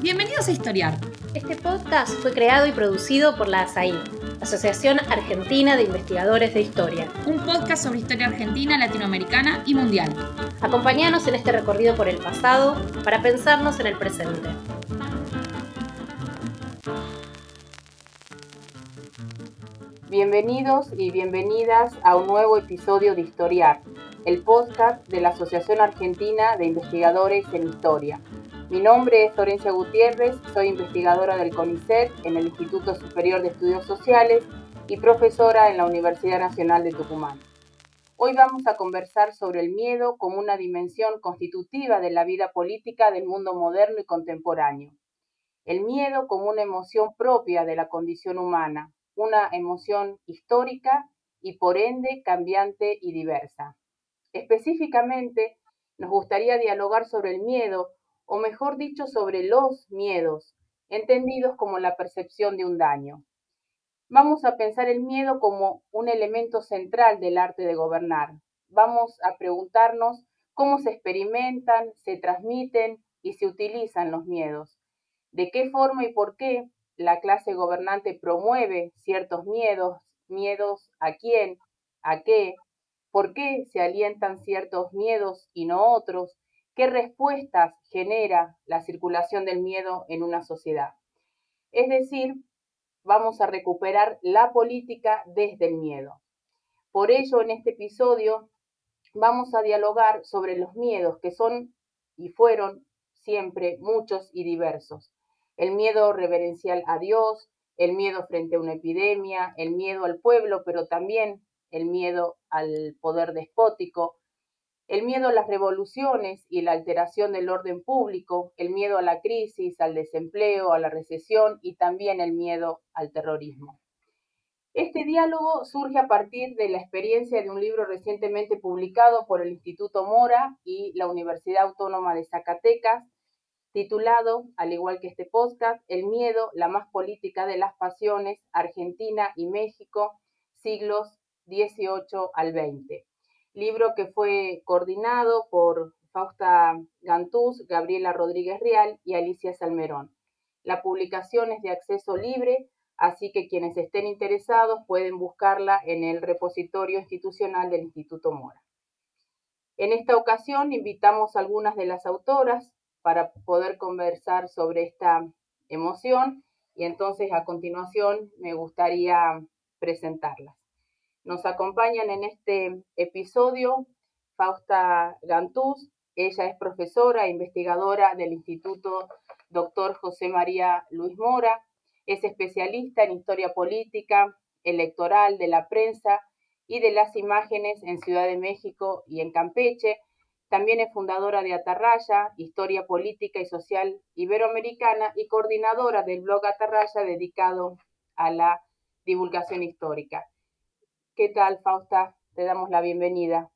Bienvenidos a Historiar. Este podcast fue creado y producido por la ASAI, Asociación Argentina de Investigadores de Historia. Un podcast sobre historia argentina, latinoamericana y mundial. Acompáñanos en este recorrido por el pasado para pensarnos en el presente. Bienvenidos y bienvenidas a un nuevo episodio de Historiar, el podcast de la Asociación Argentina de Investigadores en Historia. Mi nombre es Florencia Gutiérrez, soy investigadora del CONICET en el Instituto Superior de Estudios Sociales y profesora en la Universidad Nacional de Tucumán. Hoy vamos a conversar sobre el miedo como una dimensión constitutiva de la vida política del mundo moderno y contemporáneo. El miedo como una emoción propia de la condición humana, una emoción histórica y por ende cambiante y diversa. Específicamente, nos gustaría dialogar sobre el miedo o mejor dicho, sobre los miedos, entendidos como la percepción de un daño. Vamos a pensar el miedo como un elemento central del arte de gobernar. Vamos a preguntarnos cómo se experimentan, se transmiten y se utilizan los miedos. De qué forma y por qué la clase gobernante promueve ciertos miedos, miedos a quién, a qué, por qué se alientan ciertos miedos y no otros, qué respuestas genera la circulación del miedo en una sociedad. Es decir, vamos a recuperar la política desde el miedo. Por ello, en este episodio vamos a dialogar sobre los miedos que son y fueron siempre muchos y diversos. El miedo reverencial a Dios, el miedo frente a una epidemia, el miedo al pueblo, pero también el miedo al poder despótico, el miedo a las revoluciones y la alteración del orden público, el miedo a la crisis, al desempleo, a la recesión y también el miedo al terrorismo. Este diálogo surge a partir de la experiencia de un libro recientemente publicado por el Instituto Mora y la Universidad Autónoma de Zacatecas, titulado, al igual que este podcast, El miedo, la más política de las pasiones, Argentina y México, siglos XVIII al XX libro que fue coordinado por Fausta Gantús, Gabriela Rodríguez Real y Alicia Salmerón. La publicación es de acceso libre, así que quienes estén interesados pueden buscarla en el repositorio institucional del Instituto Mora. En esta ocasión invitamos a algunas de las autoras para poder conversar sobre esta emoción y entonces a continuación me gustaría presentarlas. Nos acompañan en este episodio Fausta Gantús. Ella es profesora e investigadora del Instituto Dr. José María Luis Mora. Es especialista en historia política, electoral, de la prensa y de las imágenes en Ciudad de México y en Campeche. También es fundadora de Atarraya, Historia Política y Social Iberoamericana y coordinadora del blog Atarraya dedicado a la divulgación histórica. ¿Qué tal, Fausta? Te damos la bienvenida.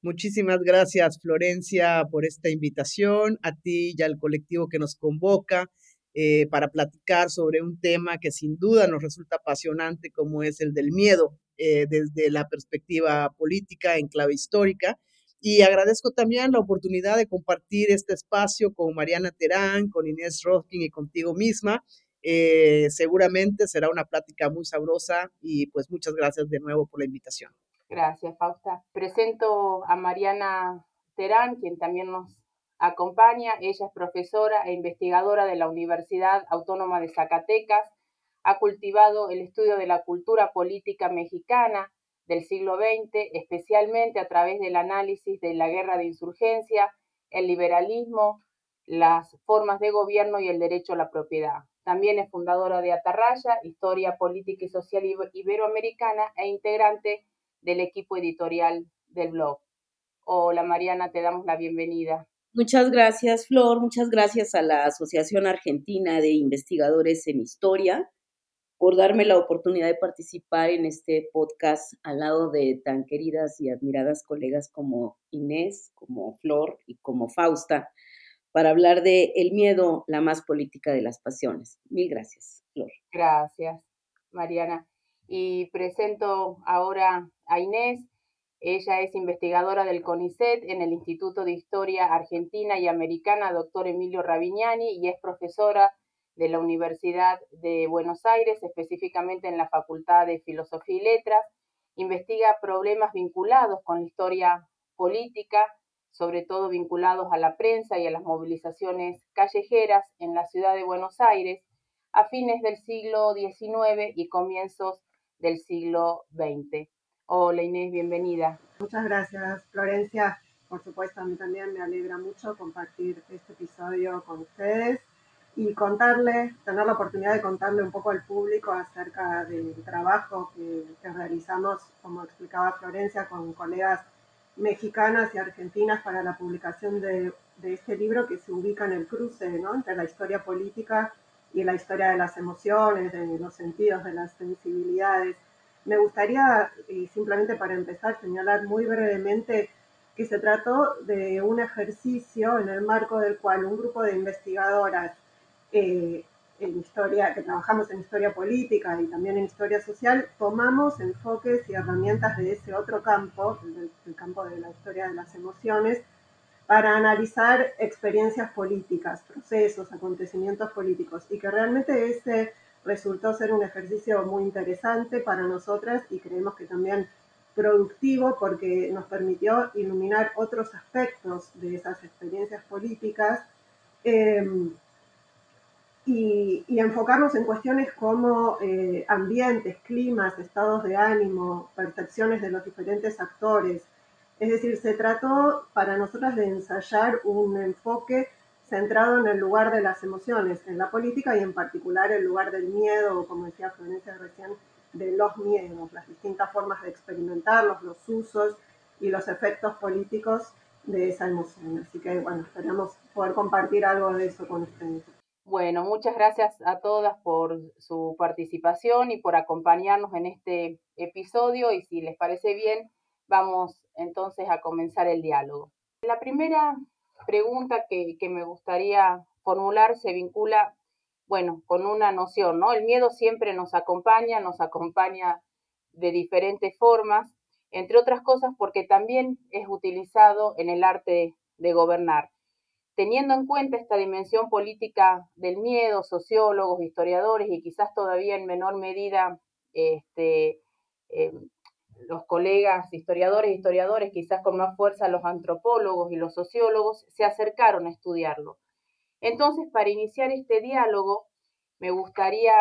Muchísimas gracias, Florencia, por esta invitación, a ti y al colectivo que nos convoca eh, para platicar sobre un tema que sin duda nos resulta apasionante, como es el del miedo, eh, desde la perspectiva política en clave histórica. Y agradezco también la oportunidad de compartir este espacio con Mariana Terán, con Inés Roskin y contigo misma, eh, seguramente será una plática muy sabrosa y pues muchas gracias de nuevo por la invitación. Gracias, Fausta. Presento a Mariana Terán, quien también nos acompaña. Ella es profesora e investigadora de la Universidad Autónoma de Zacatecas. Ha cultivado el estudio de la cultura política mexicana del siglo XX, especialmente a través del análisis de la guerra de insurgencia, el liberalismo, las formas de gobierno y el derecho a la propiedad. También es fundadora de Atarraya, Historia Política y Social Iberoamericana e integrante del equipo editorial del blog. Hola Mariana, te damos la bienvenida. Muchas gracias, Flor. Muchas gracias a la Asociación Argentina de Investigadores en Historia por darme la oportunidad de participar en este podcast al lado de tan queridas y admiradas colegas como Inés, como Flor y como Fausta, para hablar de el miedo, la más política de las pasiones. Mil gracias, Flor. Gracias, Mariana. Y presento ahora a Inés. Ella es investigadora del CONICET en el Instituto de Historia Argentina y Americana, doctor Emilio Ravignani, y es profesora de la Universidad de Buenos Aires, específicamente en la Facultad de Filosofía y Letras. Investiga problemas vinculados con la historia política, sobre todo vinculados a la prensa y a las movilizaciones callejeras en la ciudad de Buenos Aires a fines del siglo XIX y comienzos del siglo XX. Hola Inés, bienvenida. Muchas gracias, Florencia. Por supuesto, a mí también me alegra mucho compartir este episodio con ustedes y contarle, tener la oportunidad de contarle un poco al público acerca del trabajo que, realizamos, como explicaba Florencia, con colegas mexicanas y argentinas para la publicación de, este libro que se ubica en el cruce ¿no? entre la historia política y la historia de las emociones, de los sentidos, de las sensibilidades. Me gustaría, y simplemente para empezar, señalar muy brevemente que se trató de un ejercicio en el marco del cual un grupo de investigadoras eh, en historia, que trabajamos en historia política y también en historia social, tomamos enfoques y herramientas de ese otro campo, el campo de la historia de las emociones, para analizar experiencias políticas, procesos, acontecimientos políticos, y que realmente ese resultó ser un ejercicio muy interesante para nosotras y creemos que también productivo porque nos permitió iluminar otros aspectos de esas experiencias políticas em, y, enfocarnos en cuestiones como eh, ambientes, climas, estados de ánimo, percepciones de los diferentes actores. Es decir, se trató para nosotras de ensayar un enfoque centrado en el lugar de las emociones en la política y en particular el lugar del miedo, como decía Florencia recién, de los miedos, las distintas formas de experimentarlos, los usos y los efectos políticos de esa emoción. Así que bueno, esperamos poder compartir algo de eso con ustedes. Bueno, muchas gracias a todas por su participación y por acompañarnos en este episodio y si les parece bien, vamos entonces a comenzar el diálogo. La primera pregunta que, me gustaría formular se vincula, bueno, con una noción, ¿no? El miedo siempre nos acompaña, nos acompaña de diferentes formas, entre otras cosas porque también es utilizado en el arte de gobernar. Teniendo en cuenta esta dimensión política del miedo, sociólogos, historiadores y quizás todavía en menor medida este, eh, los colegas historiadores historiadores, quizás con más fuerza los antropólogos y los sociólogos, se acercaron a estudiarlo. Entonces, para iniciar este diálogo, me gustaría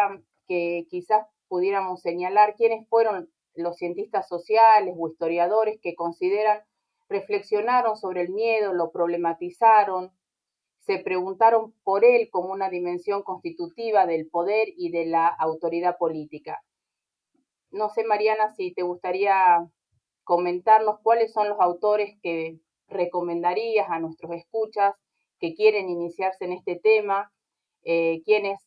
que quizás pudiéramos señalar quiénes fueron los cientistas sociales o historiadores que consideran, reflexionaron sobre el miedo, lo problematizaron, se preguntaron por él como una dimensión constitutiva del poder y de la autoridad política. No sé, Mariana, si te gustaría comentarnos cuáles son los autores que recomendarías a nuestros escuchas que quieren iniciarse en este tema, eh, quiénes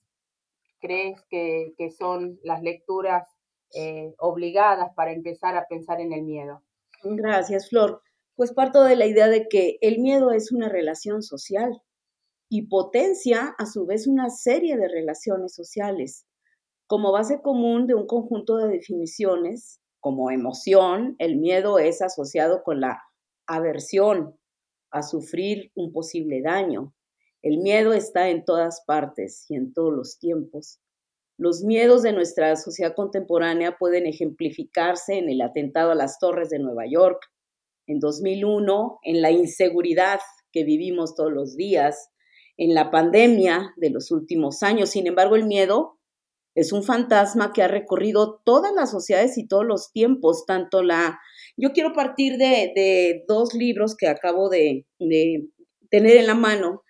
crees que, son las lecturas eh, obligadas para empezar a pensar en el miedo. Gracias, Flor. Pues parto de la idea de que el miedo es una relación social y potencia a su vez una serie de relaciones sociales. Como base común de un conjunto de definiciones, como emoción, el miedo es asociado con la aversión a sufrir un posible daño. El miedo está en todas partes y en todos los tiempos. Los miedos de nuestra sociedad contemporánea pueden ejemplificarse en el atentado a las torres de Nueva York, en 2001, en la inseguridad que vivimos todos los días, en la pandemia de los últimos años. Sin embargo, el miedo es un fantasma que ha recorrido todas las sociedades y todos los tiempos, tanto la... Yo quiero partir de, dos libros que acabo de, de tener en la mano,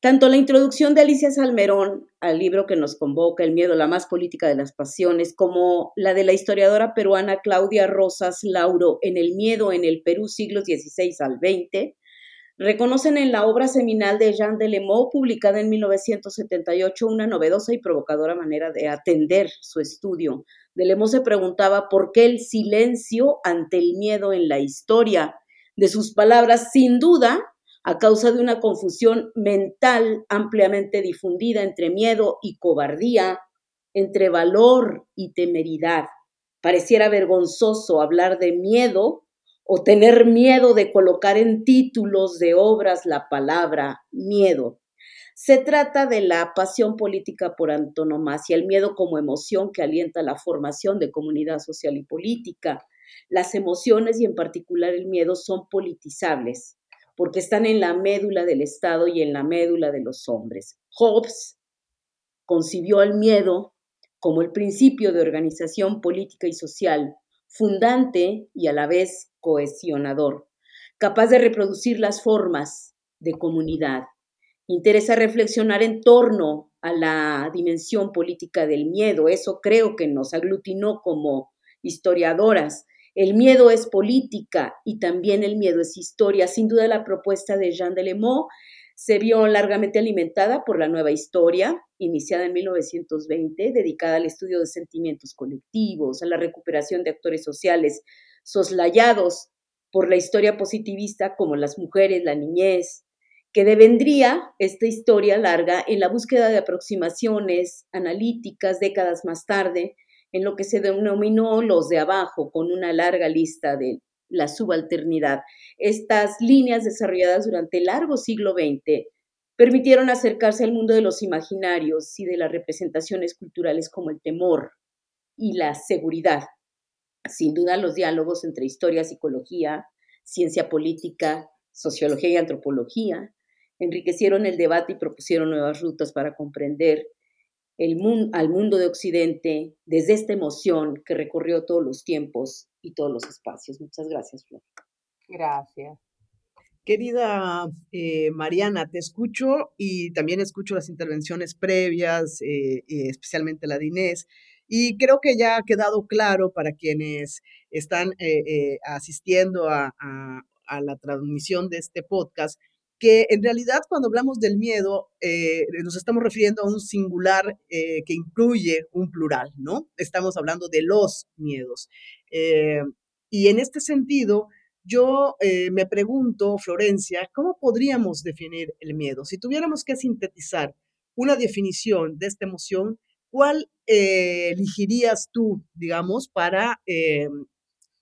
tanto la introducción de Alicia Salmerón al libro que nos convoca, El miedo, la más política de las pasiones, como la de la historiadora peruana Claudia Rosas Lauro, En el miedo en el Perú, siglos XVI al XX, reconocen en la obra seminal de Jean Delemaux, publicada en 1978, una novedosa y provocadora manera de atender su estudio. Delemaux se preguntaba por qué el silencio ante el miedo en la historia. De sus palabras, sin duda, a causa de una confusión mental ampliamente difundida entre miedo y cobardía, entre valor y temeridad. Pareciera vergonzoso hablar de miedo o tener miedo de colocar en títulos de obras la palabra miedo. Se trata de la pasión política por antonomasia, el miedo como emoción que alienta la formación de comunidad social y política. Las emociones y en particular el miedo son politizables porque están en la médula del Estado y en la médula de los hombres. Hobbes concibió el miedo como el principio de organización política y social, fundante y a la vez cohesionador, capaz de reproducir las formas de comunidad. Interesa reflexionar en torno a la dimensión política del miedo. Eso creo que nos aglutinó como historiadoras el miedo es política y también el miedo es historia. Sin duda la propuesta de Jean Delemont se vio largamente alimentada por la nueva historia, iniciada en 1920, dedicada al estudio de sentimientos colectivos, a la recuperación de actores sociales soslayados por la historia positivista como las mujeres, la niñez, que devendría esta historia larga en la búsqueda de aproximaciones analíticas décadas más tarde en lo que se denominó los de abajo, con una larga lista de la subalternidad. Estas líneas desarrolladas durante el largo siglo XX permitieron acercarse al mundo de los imaginarios y de las representaciones culturales como el temor y la seguridad. Sin duda, los diálogos entre historia, psicología, ciencia política, sociología y antropología enriquecieron el debate y propusieron nuevas rutas para comprender al mundo de Occidente desde esta emoción que recorrió todos los tiempos y todos los espacios. Muchas gracias, Flor. Gracias. Querida eh, Mariana, te escucho y también escucho las intervenciones previas, eh, especialmente la de Inés, y creo que ya ha quedado claro para quienes están asistiendo a la transmisión de este podcast que en realidad cuando hablamos del miedo eh, nos estamos refiriendo a un singular eh, que incluye un plural, ¿no? Estamos hablando de los miedos. Eh, y en este sentido, yo me pregunto, Florencia, ¿cómo podríamos definir el miedo? Si tuviéramos que sintetizar una definición de esta emoción, ¿cuál elegirías tú, digamos, para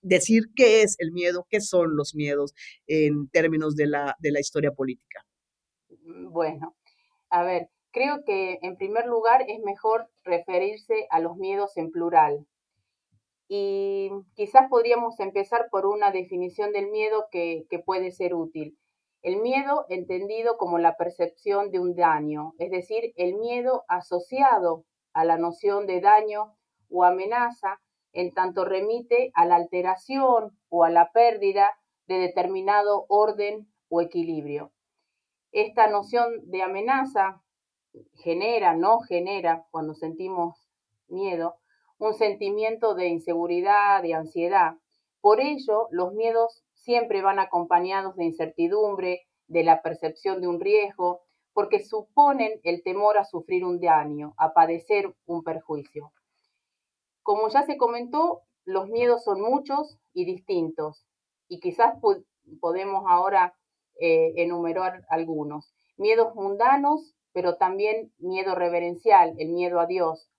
decir qué es el miedo, qué son los miedos en términos de la, de la historia política. Mm, bueno, a ver, creo que en primer lugar es mejor referirse a los miedos en plural. Y quizás podríamos empezar por una definición del miedo que, que puede ser útil. El miedo entendido como la percepción de un daño, es decir, el miedo asociado a la noción de daño o amenaza en tanto remite a la alteración o a la pérdida de determinado orden o equilibrio. Esta noción de amenaza genera, no genera, cuando sentimos miedo, un sentimiento de inseguridad, de ansiedad. Por ello, los miedos siempre van acompañados de incertidumbre, de la percepción de un riesgo, porque suponen el temor a sufrir un daño, a padecer un perjuicio. Como ya se comentó, los miedos son muchos y distintos y quizás podemos ahora eh, enumerar algunos. Miedos mundanos, pero también miedo reverencial, el miedo a Dios.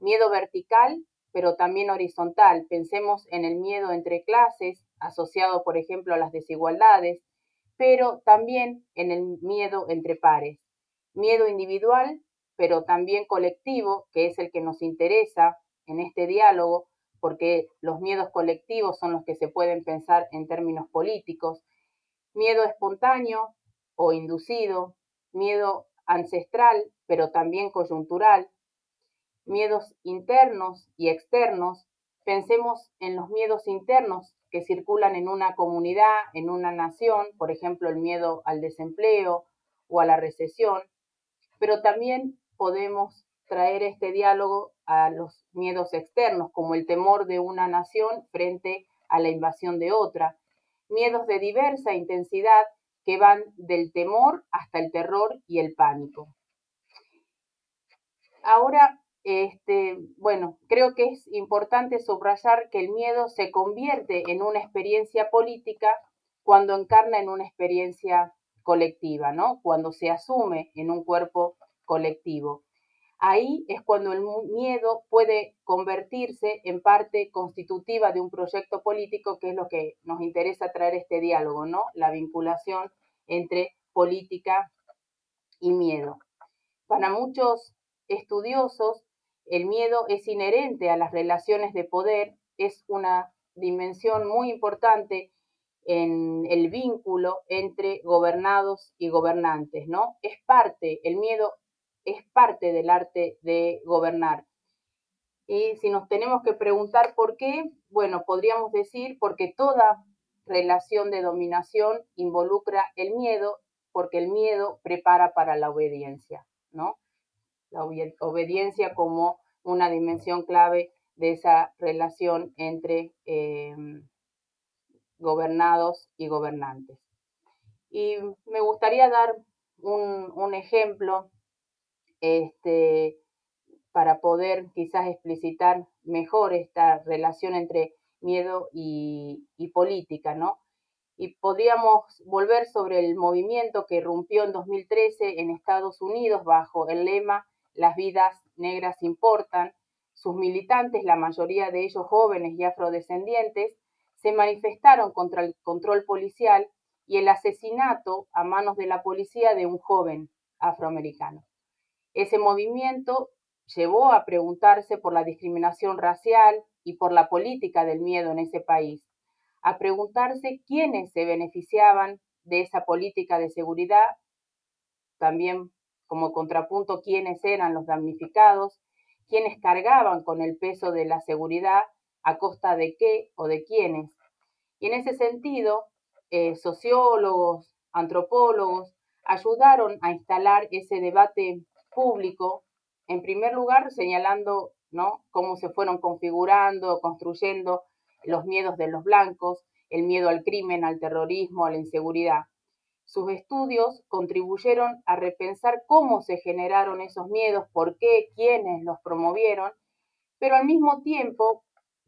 Miedo vertical, pero también horizontal. Pensemos en el miedo entre clases, asociado, por ejemplo, a las desigualdades, pero también en el miedo entre pares. Miedo individual, pero también colectivo, que es el que nos interesa, en este diálogo, porque los miedos colectivos son los que se pueden pensar en términos políticos, miedo espontáneo o inducido, miedo ancestral, pero también coyuntural, miedos internos y externos. Pensemos en los miedos internos que circulan en una comunidad, en una nación, por ejemplo, el miedo al desempleo o a la recesión, pero también podemos traer este diálogo a los miedos externos, como el temor de una nación frente a la invasión de otra, miedos de diversa intensidad que van del temor hasta el terror y el pánico. Ahora, este, bueno, creo que es importante subrayar que el miedo se convierte en una experiencia política cuando encarna en una experiencia colectiva, ¿no? Cuando se asume en un cuerpo colectivo. ahí es cuando el miedo puede convertirse en parte constitutiva de un proyecto político, que es lo que nos interesa traer este diálogo, ¿no? La vinculación entre política y miedo. Para muchos estudiosos, el miedo es inherente a las relaciones de poder, es una dimensión muy importante en el vínculo entre gobernados y gobernantes, ¿no? Es parte, el miedo es parte del arte de gobernar. Y si nos tenemos que preguntar por qué, bueno, podríamos decir porque toda relación de dominación involucra el miedo, porque el miedo prepara para la obediencia, ¿no? La obediencia como una dimensión clave de esa relación entre em, gobernados y gobernantes. Y me gustaría dar un, ejemplo este, para poder quizás explicitar mejor esta relación entre miedo y, política, ¿no? Y podríamos volver sobre el movimiento que irrumpió en 2013 en Estados Unidos bajo el lema Las vidas negras importan. Sus militantes, la mayoría de ellos jóvenes y afrodescendientes, se manifestaron contra el control policial y el asesinato a manos de la policía de un joven afroamericano. Ese movimiento llevó a preguntarse por la discriminación racial y por la política del miedo en ese país, a preguntarse quiénes se beneficiaban de esa política de seguridad, también como contrapunto quiénes eran los damnificados, quiénes cargaban con el peso de la seguridad, a costa de qué o de quiénes. Y en ese sentido, eh, sociólogos, antropólogos, ayudaron a instalar ese debate público, en primer lugar señalando ¿no? cómo se fueron configurando, construyendo los miedos de los blancos, el miedo al crimen, al terrorismo, a la inseguridad. Sus estudios contribuyeron a repensar cómo se generaron esos miedos, por qué, quiénes los promovieron, pero al mismo tiempo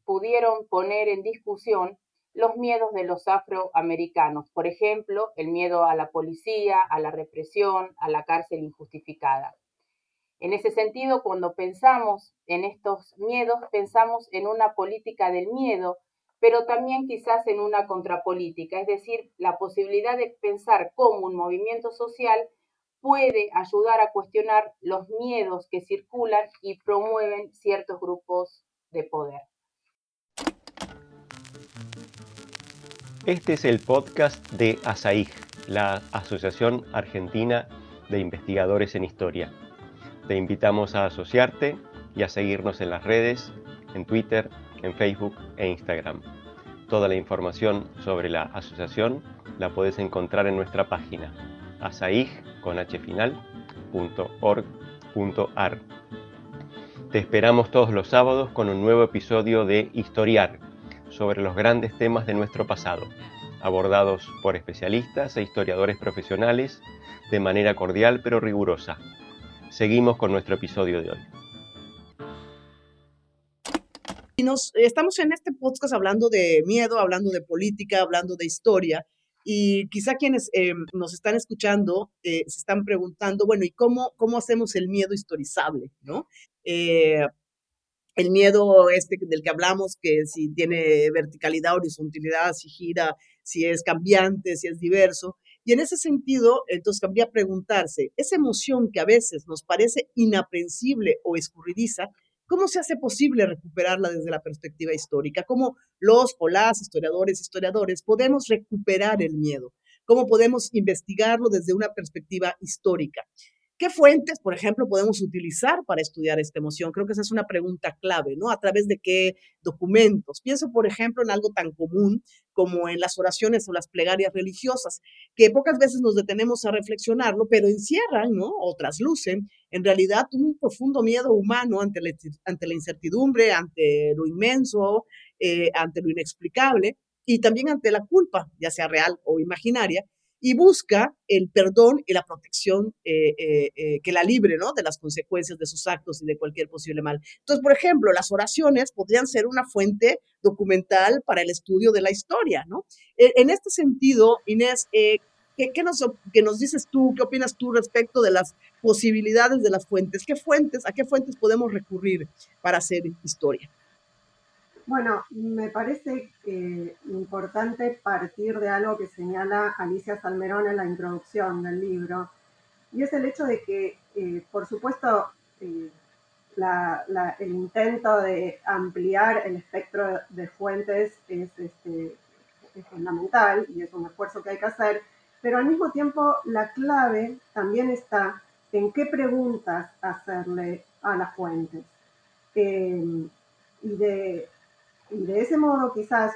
pudieron poner en discusión los miedos de los afroamericanos, por ejemplo, el miedo a la policía, a la represión, a la cárcel injustificada. En ese sentido, cuando pensamos en estos miedos, pensamos en una política del miedo, pero también quizás en una contrapolítica, es decir, la posibilidad de pensar cómo un movimiento social puede ayudar a cuestionar los miedos que circulan y promueven ciertos grupos de poder. Este es el podcast de ASAIG, la Asociación Argentina de Investigadores en Historia. Te invitamos a asociarte y a seguirnos en las redes, en Twitter, en Facebook e Instagram. Toda la información sobre la asociación la puedes encontrar en nuestra página asaig.org.ar. Te esperamos todos los sábados con un nuevo episodio de Historiar sobre los grandes temas de nuestro pasado, abordados por especialistas e historiadores profesionales de manera cordial pero rigurosa Seguimos con nuestro episodio de hoy. Y nos, estamos en este podcast hablando de miedo, hablando de política, hablando de historia. Y quizá quienes eh, nos están escuchando eh, se están preguntando, bueno, ¿y cómo, cómo hacemos el miedo historizable? ¿no? Eh, el miedo este del que hablamos, que si tiene verticalidad, horizontalidad, si gira, si es cambiante, si es diverso. Y en ese sentido, entonces cabría preguntarse, esa emoción que a veces nos parece inaprensible o escurridiza, ¿cómo se hace posible recuperarla desde la perspectiva histórica? ¿Cómo los o las historiadores, historiadores podemos recuperar el miedo? ¿Cómo podemos investigarlo desde una perspectiva histórica? ¿Qué fuentes, por ejemplo, podemos utilizar para estudiar esta emoción? Creo que esa es una pregunta clave, ¿no? ¿A través de qué documentos? Pienso, por ejemplo, en algo tan común como en las oraciones o las plegarias religiosas, que pocas veces nos detenemos a reflexionarlo, pero encierran, ¿no? O traslucen, en realidad, un profundo miedo humano ante la, incertidumbre, ante lo inmenso, eh, ante lo inexplicable y también ante la culpa, ya sea real o imaginaria, y busca el perdón y la protección eh, eh, eh, que la libre ¿no? de las consecuencias de sus actos y de cualquier posible mal. Entonces, por ejemplo, las oraciones podrían ser una fuente documental para el estudio de la historia. ¿no? E, en este sentido, Inés, ¿Qué, nos, ¿Qué nos dices tú? ¿Qué opinas tú respecto de las posibilidades de las fuentes? ¿Qué fuentes, a qué fuentes podemos recurrir para hacer historia? Bueno, me parece importante partir de algo que señala Alicia Salmerón en la introducción del libro, y es el hecho de que, eh, por supuesto, eh, el intento de ampliar el espectro de fuentes es, este, es fundamental y es un esfuerzo que hay que hacer, pero al mismo tiempo la clave también está en qué preguntas hacerle a las fuentes. Eh, y, de, y de ese modo quizás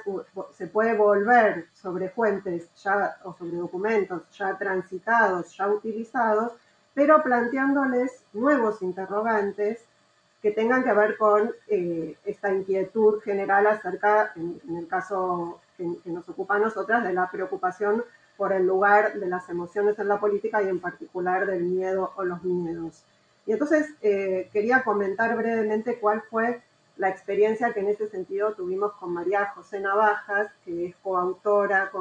se puede volver sobre fuentes ya o sobre documentos ya transitados, ya utilizados, pero planteándoles nuevos interrogantes que tengan que ver con eh, esta inquietud general acerca, en, el caso que, nos ocupa a nosotras, de la preocupación por el lugar de las emociones en la política y en particular del miedo o los miedos. Y entonces eh, quería comentar brevemente cuál fue la experiencia que en ese sentido tuvimos con María José Navajas, que es coautora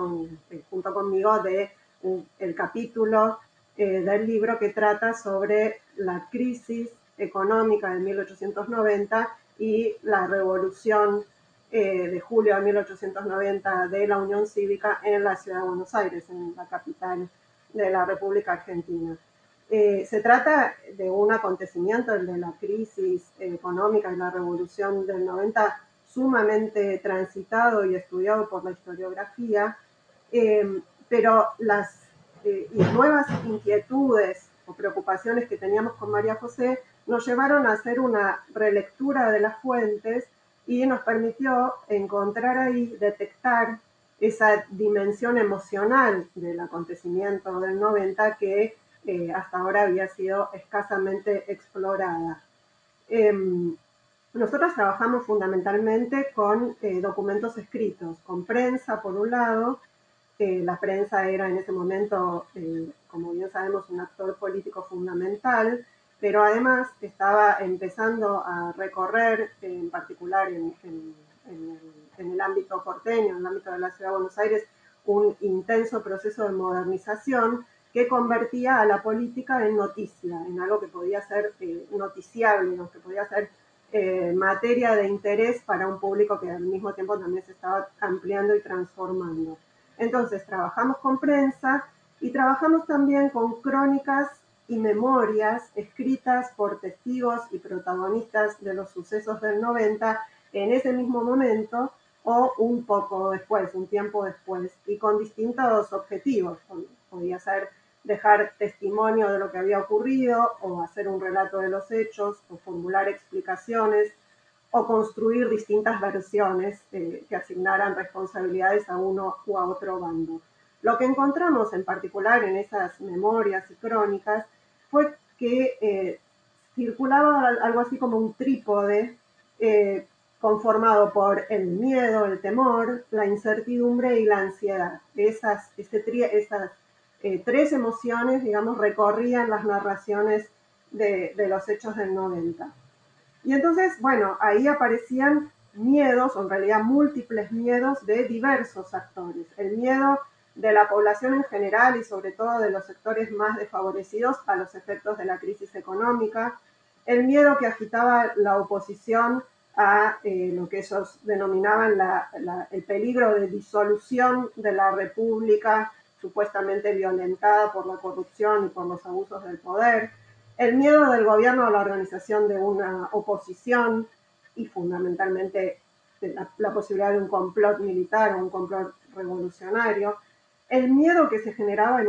eh, junto conmigo de el capítulo del libro que trata sobre la crisis económica de 1890 y la revolución eh, de julio de 1890 de la Unión Cívica en la ciudad de Buenos Aires, en la capital de la República Argentina. Eh, se trata de un acontecimiento, el de la crisis económica y la revolución del 90, sumamente transitado y estudiado por la historiografía, eh, pero las nuevas inquietudes o preocupaciones que teníamos con María José nos llevaron a hacer una relectura de las fuentes y nos permitió encontrar ahí, detectar esa dimensión emocional del acontecimiento del 90 que eh, hasta ahora había sido escasamente explorada. Eh, nosotros trabajamos fundamentalmente con eh, documentos escritos, con prensa por un lado, la prensa era en ese momento, eh, como bien sabemos, un actor político fundamental, pero además estaba empezando a recorrer, en particular en, el ámbito porteño, en el ámbito de la ciudad de Buenos Aires, un intenso proceso de modernización que convertía a la política en noticia, en algo que podía ser eh, noticiable, que podía ser eh, materia de interés para un público que al mismo tiempo también se estaba ampliando y transformando. Entonces, trabajamos con prensa y trabajamos también con crónicas y memorias escritas por testigos y protagonistas de los sucesos del 90 en ese mismo momento o un poco después, un tiempo después, y con distintos objetivos. Podía ser dejar testimonio de lo que había ocurrido o hacer un relato de los hechos o formular explicaciones o construir distintas versiones eh, que asignaran responsabilidades a uno u a otro bando. Lo que encontramos en particular en esas memorias y crónicas fue que eh, circulaba algo así como un trípode eh, conformado por el miedo, el temor, la incertidumbre y la ansiedad. Esas, este esas eh, tres emociones, digamos, recorrían las narraciones de, de, los hechos del 90. Y entonces, bueno, ahí aparecían miedos, o en realidad múltiples miedos de diversos actores. El miedo de la población en general y sobre todo de los sectores más desfavorecidos a los efectos de la crisis económica, el miedo que agitaba la oposición a eh, lo que ellos denominaban el peligro de disolución de la república supuestamente violentada por la corrupción y por los abusos del poder, el miedo del gobierno a la organización de una oposición y fundamentalmente la, posibilidad de un complot militar o un complot revolucionario, el miedo que se generaba en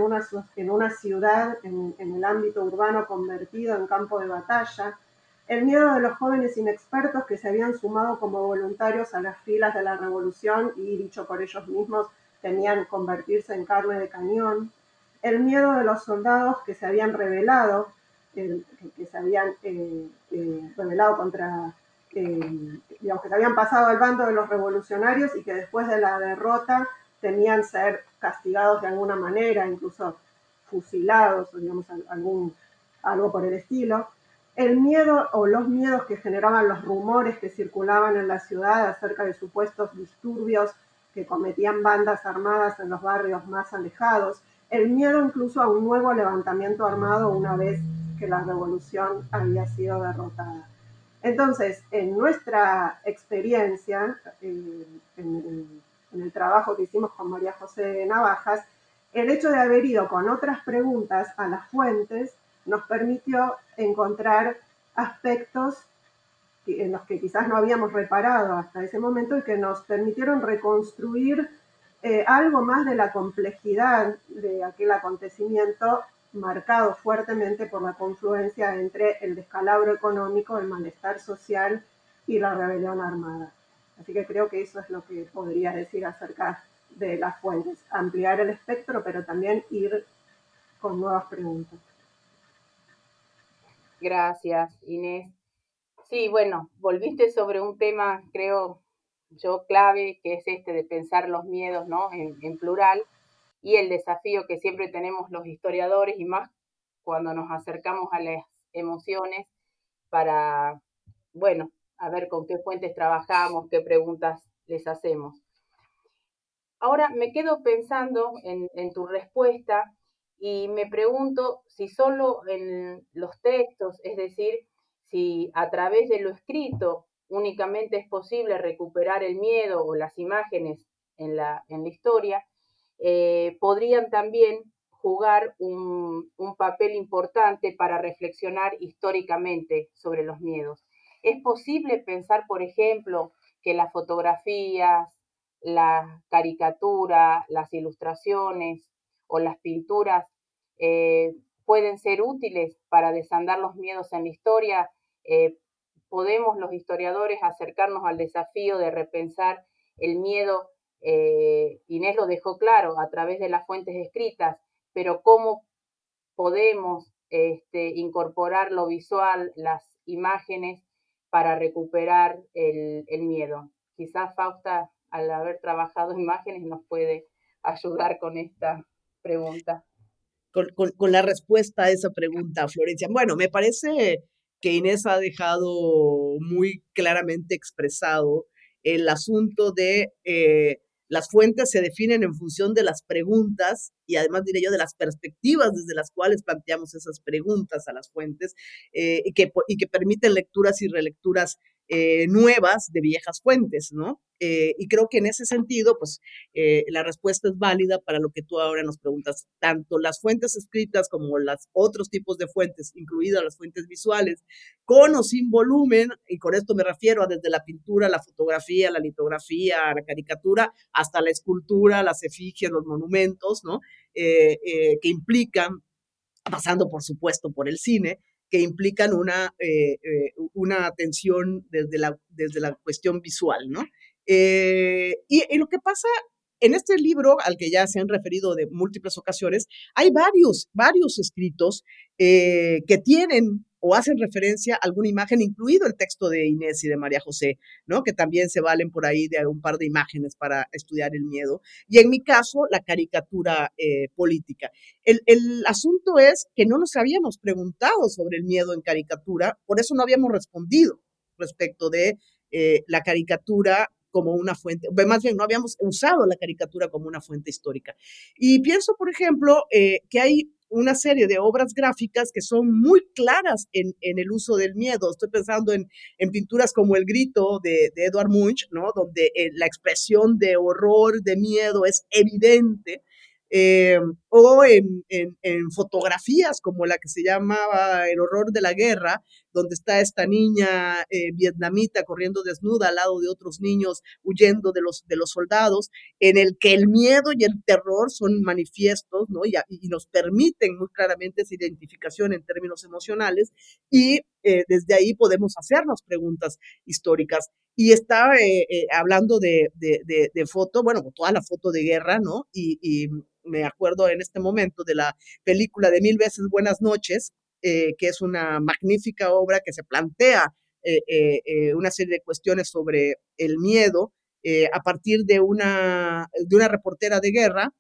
una ciudad, en, el ámbito urbano convertido en campo de batalla, el miedo de los jóvenes inexpertos que se habían sumado como voluntarios a las filas de la revolución y, dicho por ellos mismos, temían convertirse en carne de cañón, el miedo de los soldados que se habían rebelado, que, se habían eh, eh, rebelado contra, eh, digamos, que se habían pasado al bando de los revolucionarios y que después de la derrota temían ser castigados de alguna manera, incluso fusilados o digamos algún, algo por el estilo. El miedo o los miedos que generaban los rumores que circulaban en la ciudad acerca de supuestos disturbios que cometían bandas armadas en los barrios más alejados. el miedo incluso a un nuevo levantamiento armado una vez que la revolución había sido derrotada. Entonces, en nuestra experiencia, eh, en, el trabajo que hicimos con María José Navajas, el hecho de haber ido con otras preguntas a las fuentes nos permitió encontrar aspectos en los que quizás no habíamos reparado hasta ese momento y que nos permitieron reconstruir eh, algo más de la complejidad de aquel acontecimiento marcado fuertemente por la confluencia entre el descalabro económico, el malestar social y la rebelión armada. Así que creo que eso es lo que podría decir acerca de las fuentes, ampliar el espectro, pero también ir con nuevas preguntas. Gracias, Inés. Sí, bueno, volviste sobre un tema, creo yo, clave, que es este de pensar los miedos, ¿no? En, plural y el desafío que siempre tenemos los historiadores y más cuando nos acercamos a las emociones para, bueno, a ver con qué fuentes trabajamos, qué preguntas les hacemos. Ahora me quedo pensando en, en tu respuesta y me pregunto si solo en los textos, es decir, si a través de lo escrito únicamente es posible recuperar el miedo o las imágenes en la, en la historia, eh, podrían también jugar un, un, papel importante para reflexionar históricamente sobre los miedos. Es posible pensar, por ejemplo, que las fotografías, la caricatura, las ilustraciones o las pinturas eh, pueden ser útiles para desandar los miedos en la historia. Eh, podemos los historiadores acercarnos al desafío de repensar el miedo eh, Inés lo dejó claro a través de las fuentes escritas, pero cómo podemos este, incorporar lo visual, las imágenes, para recuperar el, miedo. Quizás Fausta, al haber trabajado imágenes, nos puede ayudar con esta pregunta. Con, con, la respuesta a esa pregunta, Florencia. Bueno, me parece que Inés ha dejado muy claramente expresado el asunto de eh, las fuentes se definen en función de las preguntas y además diré yo de las perspectivas desde las cuales planteamos esas preguntas a las fuentes eh, y, que, y que permiten lecturas y relecturas eh, nuevas de viejas fuentes, ¿no? Eh, y creo que en ese sentido, pues eh, la respuesta es válida para lo que tú ahora nos preguntas. Tanto las fuentes escritas como los otros tipos de fuentes, incluidas las fuentes visuales, con o sin volumen, y con esto me refiero a desde la pintura, la fotografía, la litografía, la caricatura, hasta la escultura, las efigies, los monumentos, ¿no? Eh, que implican, pasando por supuesto por el cine, que implican una, una atención desde la, desde la cuestión visual, ¿no? Eh, y, lo que pasa en este libro, al que ya se han referido de múltiples ocasiones, hay varios, varios escritos eh, que tienen o hacen referencia a alguna imagen, incluido el texto de Inés y de María José, ¿no? Que también se valen por ahí de un par de imágenes para estudiar el miedo. Y en mi caso, la caricatura eh, política. El, el asunto es que no nos habíamos preguntado sobre el miedo en caricatura, por eso no habíamos respondido respecto de la caricatura como una fuente, más bien no habíamos usado la caricatura como una fuente histórica. Y pienso, por ejemplo, eh, que hay una serie de obras gráficas que son muy claras en, el uso del miedo. Estoy pensando en, pinturas como El Grito de, Edward Munch, ¿no? donde eh, la expresión de horror, de miedo es evidente. Eh, o en, fotografías como la que se llamaba El horror de la guerra, donde está esta niña eh, vietnamita corriendo desnuda al lado de otros niños huyendo de los, de los soldados, en el que el miedo y el terror son manifiestos, ¿no? Y, y nos permiten muy claramente esa identificación en términos emocionales y eh, desde ahí podemos hacernos preguntas históricas. Y estaba hablando de, de, foto, bueno, toda la foto de guerra, ¿no? y me acuerdo en este momento de la película de Mil veces Buenas noches, eh, que es una magnífica obra que se plantea eh, eh, una serie de cuestiones sobre el miedo a partir de una, de una reportera de guerra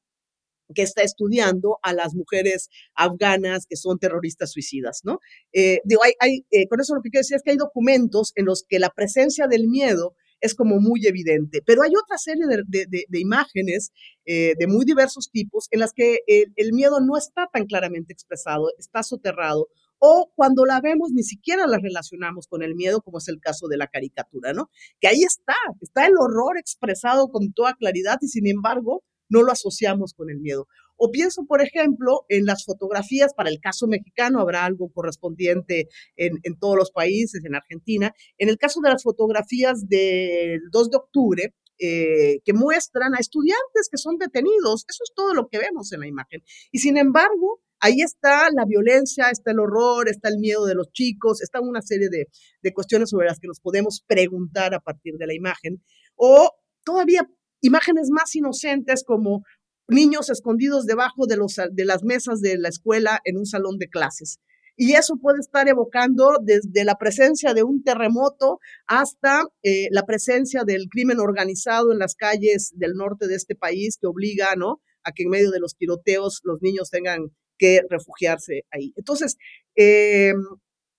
que está estudiando a las mujeres afganas que son terroristas suicidas, ¿no? digo, hay, hay con eso lo que quiero decir es que hay documentos en los que la presencia del miedo es como muy evidente. Pero hay otra serie de, imágenes eh, de muy diversos tipos en las que el, miedo no está tan claramente expresado, está soterrado, o cuando la vemos ni siquiera la relacionamos con el miedo, como es el caso de la caricatura, ¿no? Que ahí está, está el horror expresado con toda claridad y sin embargo no lo asociamos con el miedo. O pienso, por ejemplo, en las fotografías, para el caso mexicano habrá algo correspondiente en, todos los países, en Argentina. En el caso de las fotografías del 2 de octubre, eh, que muestran a estudiantes que son detenidos. Eso es todo lo que vemos en la imagen. Y sin embargo, ahí está la violencia, está el horror, está el miedo de los chicos, está una serie de, de cuestiones sobre las que nos podemos preguntar a partir de la imagen. O todavía imágenes más inocentes como niños escondidos debajo de, las mesas de la escuela en un salón de clases. Y eso puede estar evocando desde la presencia de un terremoto hasta eh, la presencia del crimen organizado en las calles del norte de este país que obliga ¿no? a que en medio de los tiroteos los niños tengan que refugiarse ahí. Entonces, em,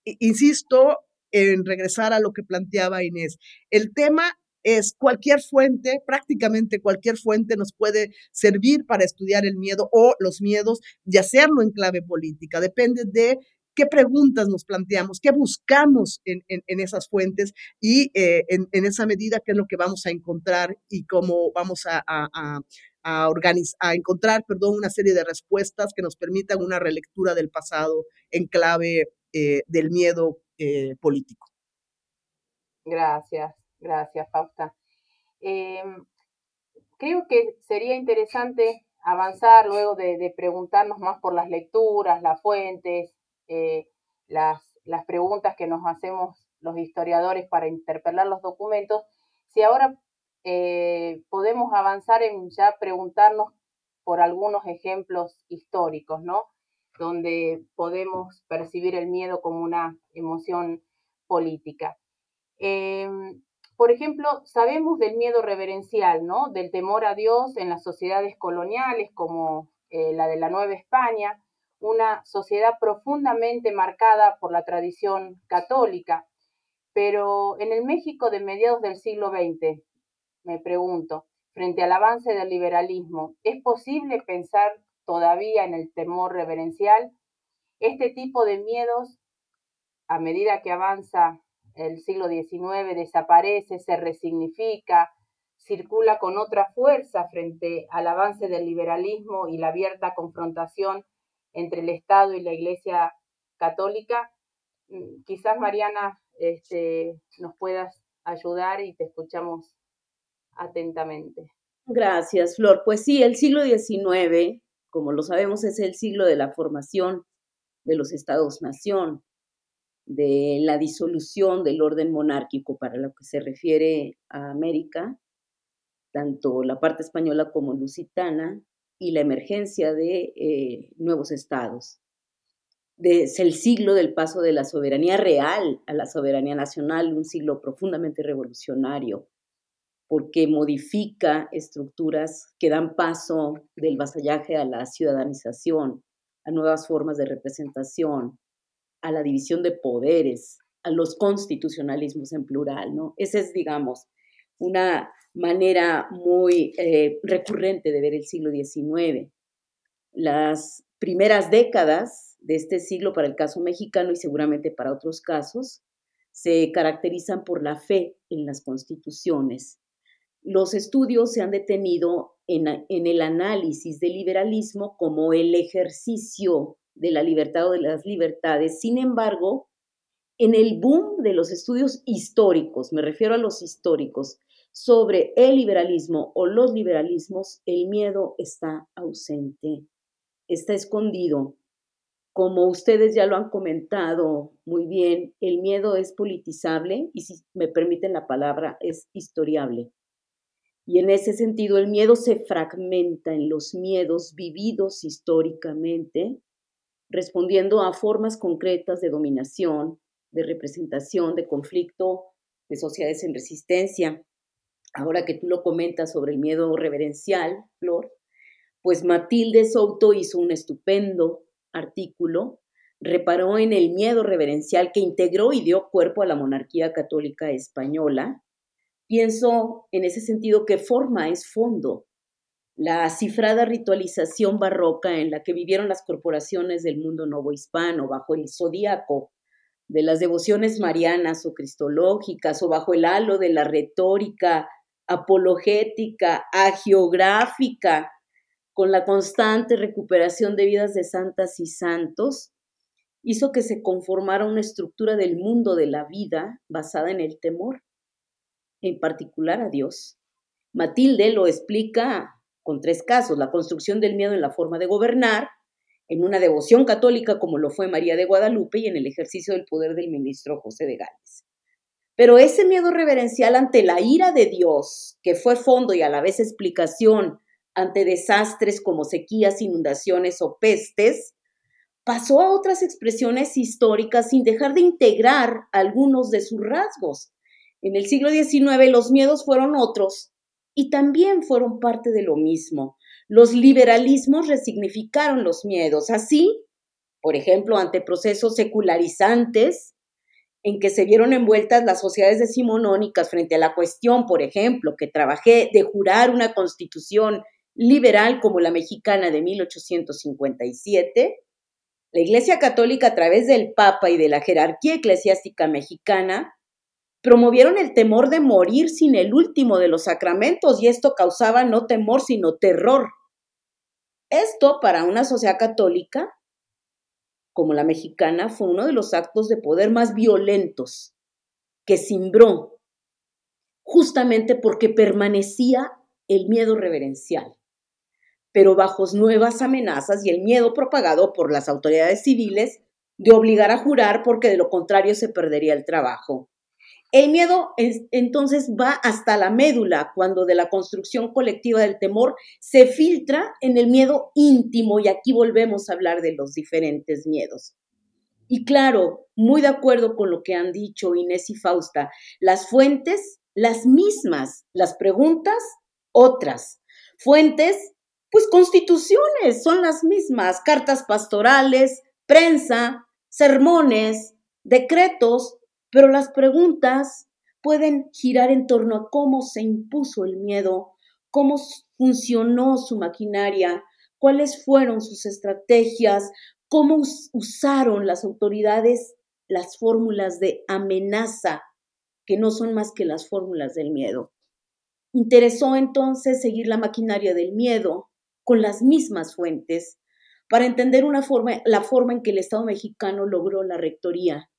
insisto en regresar a lo que planteaba Inés. El tema es cualquier fuente, prácticamente cualquier fuente nos puede servir para estudiar el miedo o los miedos y hacerlo en clave política. Depende de qué preguntas nos planteamos, qué buscamos en, esas fuentes y eh, en, esa medida qué es lo que vamos a encontrar y cómo vamos a, a, a, encontrar perdón, una serie de respuestas que nos permitan una relectura del pasado en clave eh, del miedo eh, político. Gracias. Gracias, Fausta. Em, creo que sería interesante avanzar luego de, preguntarnos más por las lecturas, las fuentes, eh, las, preguntas que nos hacemos los historiadores para interpelar los documentos, si ahora eh, podemos avanzar en ya preguntarnos por algunos ejemplos históricos, ¿no? Donde podemos percibir el miedo como una emoción política. Em, por ejemplo, sabemos del miedo reverencial, ¿no? Del temor a Dios en las sociedades coloniales como eh, la de la Nueva España, una sociedad profundamente marcada por la tradición católica. Pero en el México de mediados del siglo XX, me pregunto, frente al avance del liberalismo, ¿es posible pensar todavía en el temor reverencial? Este tipo de miedos, a medida que avanza el siglo XIX desaparece, se resignifica, circula con otra fuerza frente al avance del liberalismo y la abierta confrontación entre el Estado y la Iglesia Católica. Mm, quizás, Mariana, este, nos puedas ayudar y te escuchamos atentamente. Gracias, Flor. Pues sí, el siglo XIX, como lo sabemos, es el siglo de la formación de los estados-nación de la disolución del orden monárquico para lo que se refiere a América, tanto la parte española como lusitana, y la emergencia de eh, nuevos estados. Es el siglo del paso de la soberanía real a la soberanía nacional, un siglo profundamente revolucionario, porque modifica estructuras que dan paso del vasallaje a la ciudadanización, a nuevas formas de representación, a la división de poderes, a los constitucionalismos en plural, ¿no? Esa es, digamos, una manera muy eh, recurrente de ver el siglo XIX. Las primeras décadas de este siglo para el caso mexicano y seguramente para otros casos se caracterizan por la fe en las constituciones. Los estudios se han detenido en, en el análisis del liberalismo como el ejercicio de la libertad o de las libertades. Sin embargo, en el boom de los estudios históricos, me refiero a los históricos, sobre el liberalismo o los liberalismos, el miedo está ausente, está escondido. Como ustedes ya lo han comentado muy bien, el miedo es politizable y si me permiten la palabra, es historiable. Y en ese sentido, el miedo se fragmenta en los miedos vividos históricamente respondiendo a formas concretas de dominación, de representación, de conflicto, de sociedades en resistencia. Ahora que tú lo comentas sobre el miedo reverencial, Flor, pues Matilde Souto hizo un estupendo artículo, reparó en el miedo reverencial que integró y dio cuerpo a la monarquía católica española, Pienso en ese sentido que forma es fondo. La cifrada ritualización barroca en la que vivieron las corporaciones del mundo novohispano bajo el zodíaco de las devociones marianas o cristológicas o bajo el halo de la retórica apologética, agiográfica, con la constante recuperación de vidas de santas y santos, hizo que se conformara una estructura del mundo de la vida basada en el temor, en particular a Dios. Matilde lo explica con tres casos, la construcción del miedo en la forma de gobernar, en una devoción católica como lo fue María de Guadalupe y en el ejercicio del poder del ministro José de Gales. Pero ese miedo reverencial ante la ira de Dios, que fue fondo y a la vez explicación ante desastres como sequías, inundaciones o pestes, pasó a otras expresiones históricas sin dejar de integrar algunos de sus rasgos. En el siglo XIX los miedos fueron otros y también fueron parte de lo mismo. Los liberalismos resignificaron los miedos. Así, por ejemplo, ante procesos secularizantes en que se vieron envueltas las sociedades decimonónicas frente a la cuestión, por ejemplo, que trabajé de jurar una constitución liberal como la mexicana de 1857, la Iglesia Católica a través del Papa y de la jerarquía eclesiástica mexicana promovieron el temor de morir sin el último de los sacramentos y esto causaba no temor sino terror. Esto para una sociedad católica como la mexicana fue uno de los actos de poder más violentos que cimbró justamente porque permanecía el miedo reverencial pero bajo nuevas amenazas y el miedo propagado por las autoridades civiles de obligar a jurar porque de lo contrario se perdería el trabajo. El miedo entonces va hasta la médula cuando de la construcción colectiva del temor se filtra en el miedo íntimo y aquí volvemos a hablar de los diferentes miedos. Y claro, muy de acuerdo con lo que han dicho Inés y Fausta, las fuentes, las mismas, las preguntas, otras. Fuentes pues constituciones son las mismas, cartas pastorales, prensa, sermones, decretos, pero las preguntas pueden girar en torno a cómo se impuso el miedo, cómo funcionó su maquinaria, cuáles fueron sus estrategias, cómo usaron las autoridades las fórmulas de amenaza, que no son más que las fórmulas del miedo. Interesó entonces seguir la maquinaria del miedo, con las mismas fuentes para entender la forma en que el Estado mexicano logró la rectoría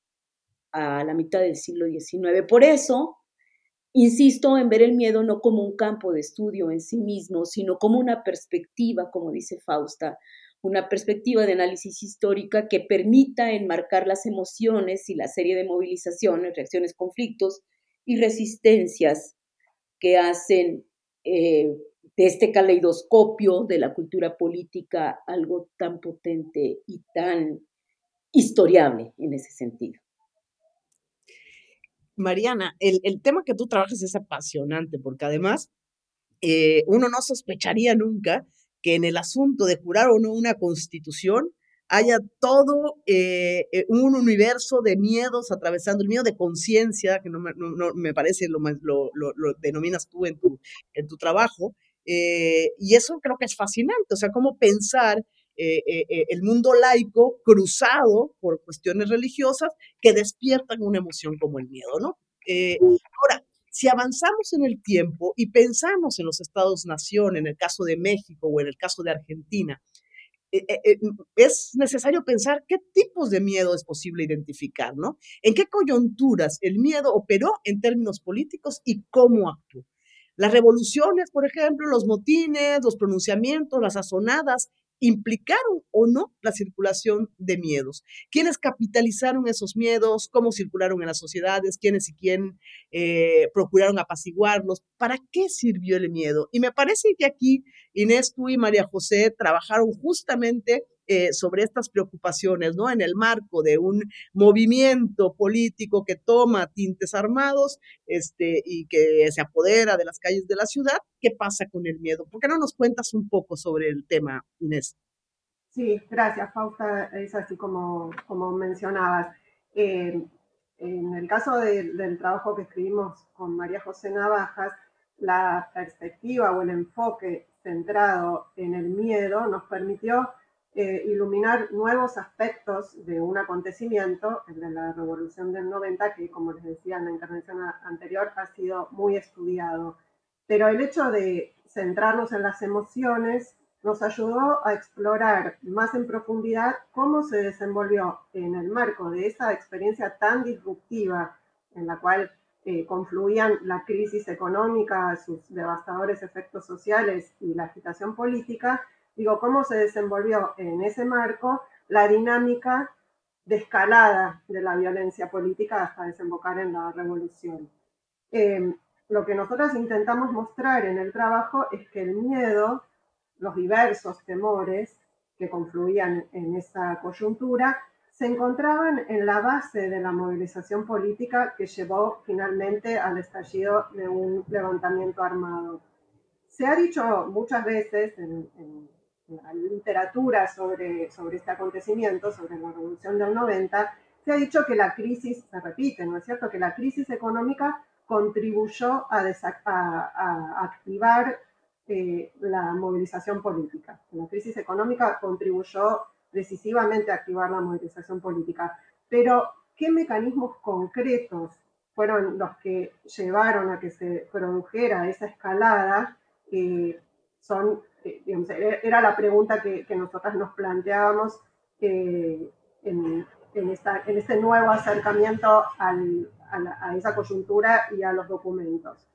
a la mitad del siglo XIX. Por eso, insisto en ver el miedo no como un campo de estudio en sí mismo, sino como una perspectiva, como dice Fausta, una perspectiva de análisis histórica que permita enmarcar las emociones y la serie de movilizaciones, reacciones, conflictos y resistencias que hacen eh, de este caleidoscopio de la cultura política algo tan potente y tan historiable en ese sentido. Mariana, el, tema que tú trabajas es apasionante porque además eh, uno no sospecharía nunca que en el asunto de jurar o no una constitución haya todo eh, eh, un universo de miedos atravesando, el miedo de conciencia, que no me, parece lo, lo, lo, denominas tú en tu, en tu trabajo, y eso creo que es fascinante, o sea, cómo pensar eh, eh, el mundo laico cruzado por cuestiones religiosas que despiertan una emoción como el miedo, ¿no? ahora, si avanzamos en el tiempo y pensamos en los estados-nación, en el caso de México o en el caso de Argentina, es necesario pensar qué tipos de miedo es posible identificar, ¿no? En qué coyunturas el miedo operó en términos políticos y cómo actuó. Las revoluciones, por ejemplo, los motines, los pronunciamientos, las azonadas, implicaron o no la circulación de miedos. ¿Quiénes capitalizaron esos miedos? ¿Cómo circularon en las sociedades? ¿Quiénes y quién eh, procuraron apaciguarlos? ¿Para qué sirvió el miedo? Y me parece que aquí Inés, tú y María José trabajaron justamente eh, sobre estas preocupaciones, ¿no? En el marco de un movimiento político que toma tintes armados este, y que se apodera de las calles de la ciudad, ¿qué pasa con el miedo? ¿Por qué no nos cuentas un poco sobre el tema, Inés? Sí, gracias, Fausta. Es así como, como mencionabas. En el caso del trabajo que escribimos con María José Navajas, la perspectiva o el enfoque centrado en el miedo nos permitió eh, iluminar nuevos aspectos de un acontecimiento, el de la Revolución del 90, que como les decía en la intervención anterior, ha sido muy estudiado. Pero el hecho de centrarnos en las emociones nos ayudó a explorar más en profundidad cómo se desenvolvió en el marco de esa experiencia tan disruptiva en la cual eh, confluían la crisis económica, sus devastadores efectos sociales y la agitación política, digo, cómo se desenvolvió en ese marco la dinámica de escalada de la violencia política hasta desembocar en la revolución. Eh, lo que nosotros intentamos mostrar en el trabajo es que el miedo, los diversos temores que confluían en esa coyuntura, se encontraban en la base de la movilización política que llevó finalmente al estallido de un levantamiento armado. Se ha dicho muchas veces en, la literatura sobre, sobre este acontecimiento, sobre la revolución del 90, se ha dicho que la crisis, se repite, ¿no es cierto?, que la crisis económica contribuyó a, activar eh, la movilización política. La crisis económica contribuyó decisivamente a activar la movilización política. Pero, ¿qué mecanismos concretos fueron los que llevaron a que se produjera esa escalada? son, eh, era la pregunta que, que nosotras nos planteábamos eh, en, en, esta, en, este nuevo acercamiento al, a, esa coyuntura y a los documentos.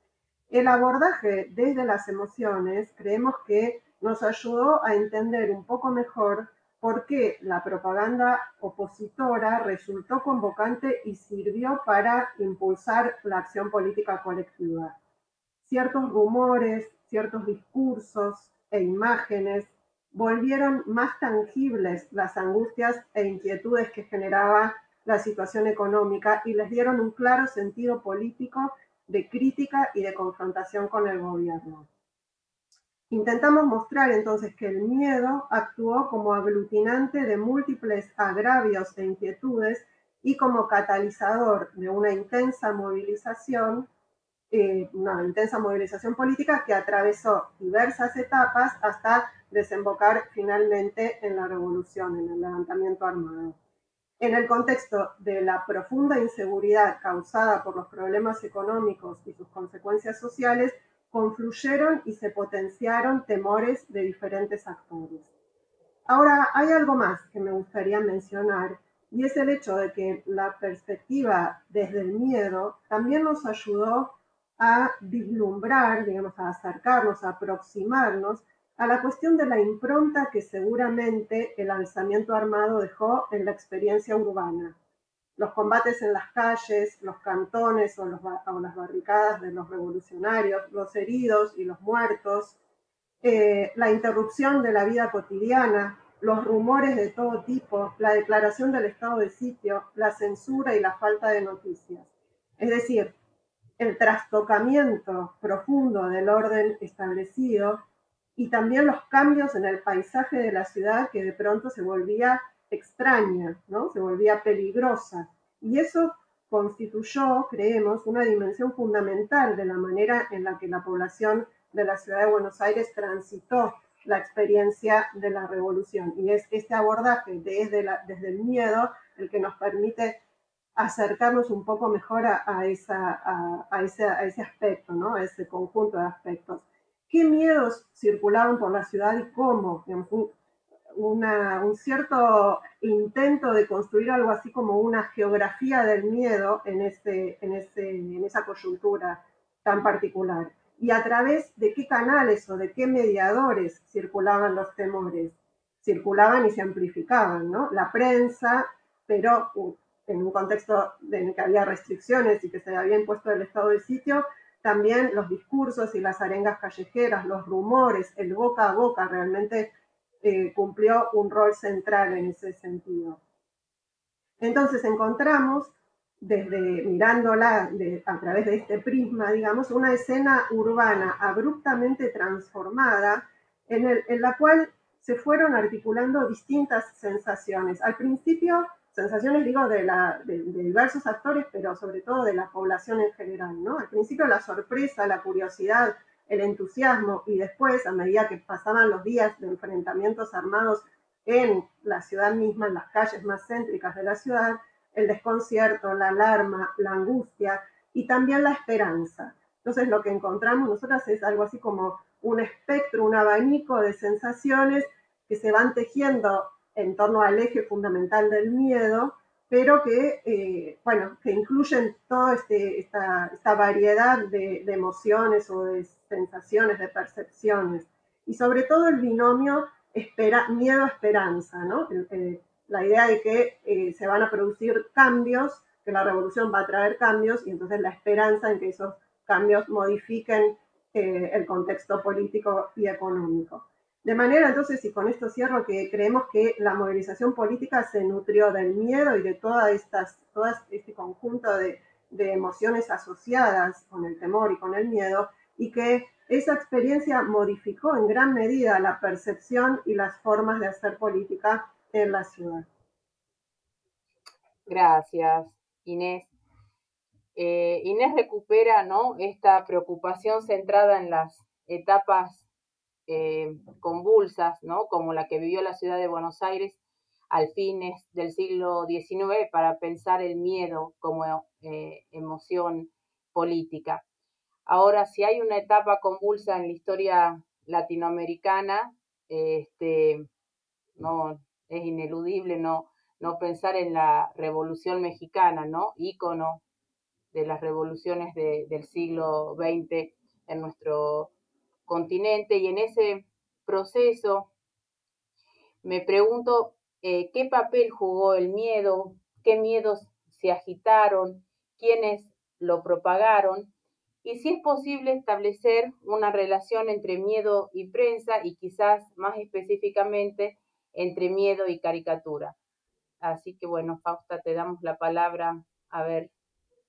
El abordaje desde las emociones creemos que nos ayudó a entender un poco mejor por qué la propaganda opositora resultó convocante y sirvió para impulsar la acción política colectiva. Ciertos rumores, ciertos discursos e imágenes volvieron más tangibles las angustias e inquietudes que generaba la situación económica y les dieron un claro sentido político de crítica y de confrontación con el gobierno. Intentamos mostrar entonces que el miedo actuó como aglutinante de múltiples agravios e inquietudes y como catalizador de una intensa movilización, eh, una intensa movilización política que atravesó diversas etapas hasta desembocar finalmente en la revolución, en el levantamiento armado. En el contexto de la profunda inseguridad causada por los problemas económicos y sus consecuencias sociales, confluyeron y se potenciaron temores de diferentes actores. Ahora, hay algo más que me gustaría mencionar y es el hecho de que la perspectiva desde el miedo también nos ayudó a vislumbrar, digamos, a acercarnos, a aproximarnos a la cuestión de la impronta que seguramente el alzamiento armado dejó en la experiencia urbana. Los combates en las calles, los cantones o, las barricadas de los revolucionarios, los heridos y los muertos, eh, la interrupción de la vida cotidiana, los rumores de todo tipo, la declaración del estado de sitio, la censura y la falta de noticias. Es decir, el trastocamiento profundo del orden establecido y también los cambios en el paisaje de la ciudad que de pronto se volvía extraña, ¿no? se volvía peligrosa. Y eso constituyó, creemos, una dimensión fundamental de la manera en la que la población de la ciudad de Buenos Aires transitó la experiencia de la revolución. Y es este abordaje desde, desde el miedo el que nos permite acercarnos un poco mejor a, esa, a, ese, a ese aspecto, ¿no? a ese conjunto de aspectos qué miedos circulaban por la ciudad y cómo. un cierto intento de construir algo así como una geografía del miedo en, este, en, este, en esa coyuntura tan particular. Y a través de qué canales o de qué mediadores circulaban los temores. Circulaban y se amplificaban, ¿no? La prensa, pero en un contexto en que había restricciones y que se había impuesto el estado de sitio, también los discursos y las arengas callejeras, los rumores, el boca a boca realmente eh, cumplió un rol central en ese sentido. Entonces encontramos, desde mirándola a través de este prisma, digamos, una escena urbana abruptamente transformada en la cual se fueron articulando distintas sensaciones. Al principio sensaciones, digo, de, la, de, diversos actores, pero sobre todo de la población en general, ¿no? Al principio la sorpresa, la curiosidad, el entusiasmo y después, a medida que pasaban los días de enfrentamientos armados en la ciudad misma, en las calles más céntricas de la ciudad, el desconcierto, la alarma, la angustia y también la esperanza. Entonces lo que encontramos nosotras es algo así como un espectro, un abanico de sensaciones que se van tejiendo en torno al eje fundamental del miedo, pero que, eh, bueno, que incluyen toda este, esta, esta, variedad de, emociones o de sensaciones, de percepciones, y sobre todo el binomio espera, miedo-esperanza, ¿no? la idea de que eh, se van a producir cambios, que la revolución va a traer cambios, y entonces la esperanza en que esos cambios modifiquen eh, el contexto político y económico. De manera entonces, y con esto cierro, que creemos que la movilización política se nutrió del miedo y de todas estas, todo este conjunto de, emociones asociadas con el temor y con el miedo, y que esa experiencia modificó en gran medida la percepción y las formas de hacer política en la ciudad. Gracias, Inés. Eh, Inés recupera ¿no? esta preocupación centrada en las etapas eh, convulsas, ¿no? como la que vivió la ciudad de Buenos Aires al fines del siglo XIX para pensar el miedo como eh, emoción política. Ahora, si hay una etapa convulsa en la historia latinoamericana, este, no, es ineludible no, no pensar en la Revolución Mexicana, ¿no? Ícono de las revoluciones del siglo XX en nuestro continente y en ese proceso me pregunto eh, qué papel jugó el miedo, qué miedos se agitaron, quiénes lo propagaron y si es posible establecer una relación entre miedo y prensa y quizás más específicamente entre miedo y caricatura. Así que bueno, Fausta, te damos la palabra a ver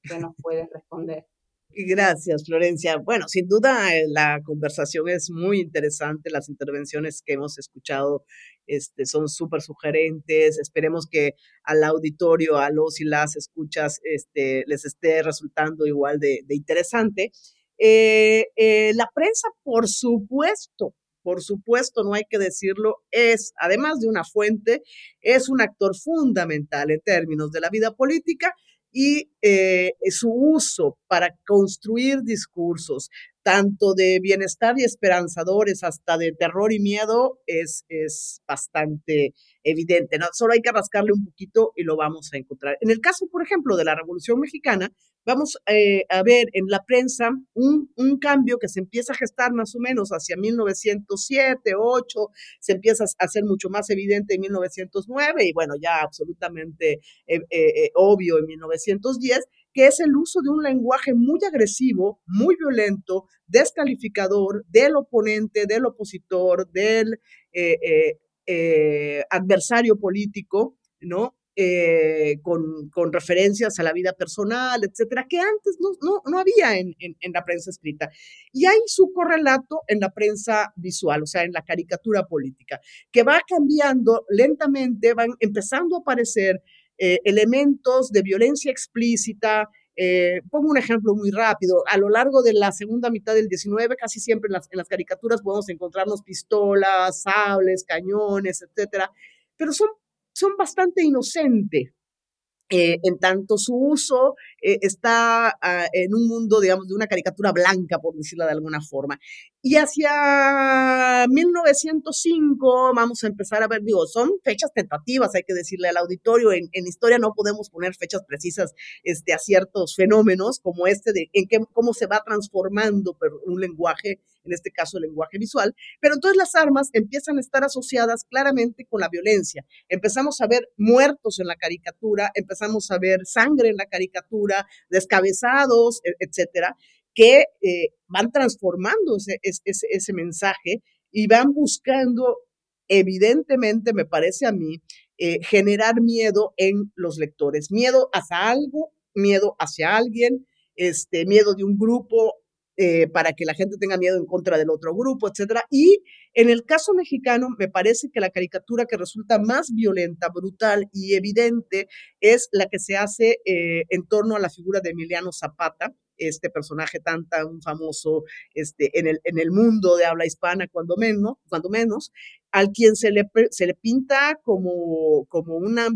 qué nos puedes responder. Gracias, Florencia. Bueno, sin duda eh, la conversación es muy interesante, las intervenciones que hemos escuchado este, son súper sugerentes. Esperemos que al auditorio, a los y las escuchas, este, les esté resultando igual de, interesante. Eh, eh, la prensa, por supuesto, por supuesto, no hay que decirlo, es, además de una fuente, es un actor fundamental en términos de la vida política y eh, su uso para construir discursos, tanto de bienestar y esperanzadores hasta de terror y miedo, es, es bastante evidente. ¿no? Solo hay que rascarle un poquito y lo vamos a encontrar. En el caso, por ejemplo, de la Revolución Mexicana, vamos eh, a ver en la prensa un, un, cambio que se empieza a gestar más o menos hacia 1907, 8, se empieza a hacer mucho más evidente en 1909 y bueno, ya absolutamente eh, eh, obvio en 1910, que es el uso de un lenguaje muy agresivo, muy violento, descalificador del oponente, del opositor, del adversario político, ¿no? Eh, con, con, referencias a la vida personal, etcétera, que antes no, no, no había en, en, en, la prensa escrita. Y hay su correlato en la prensa visual, o sea, en la caricatura política, que va cambiando lentamente, van empezando a aparecer eh, elementos de violencia explícita. Eh, pongo un ejemplo muy rápido. A lo largo de la segunda mitad del 19, casi siempre en las, caricaturas podemos encontrarnos pistolas, sables, cañones, etcétera, pero son son bastante inocentes. Eh, en tanto su uso eh, está ah, en un mundo, digamos, de una caricatura blanca, por decirlo de alguna forma. Y hacia 1905 vamos a empezar a ver, digo, son fechas tentativas, hay que decirle al auditorio, en, en historia no podemos poner fechas precisas este, a ciertos fenómenos como este de en qué, cómo se va transformando un lenguaje, en este caso el lenguaje visual, pero entonces las armas empiezan a estar asociadas claramente con la violencia. Empezamos a ver muertos en la caricatura, empezamos a ver sangre en la caricatura, descabezados, e, etcétera que eh, van transformando ese, ese, mensaje y van buscando, evidentemente, me parece a mí, eh, generar miedo en los lectores, miedo hacia algo, miedo hacia alguien, este, miedo de un grupo eh, para que la gente tenga miedo en contra del otro grupo, etcétera. Y en el caso mexicano, me parece que la caricatura que resulta más violenta, brutal y evidente es la que se hace eh, en torno a la figura de Emiliano Zapata, este personaje tan, tan famoso este, en, el, en el mundo de habla hispana, cuando menos, cuando menos al quien se le, se le pinta como, como una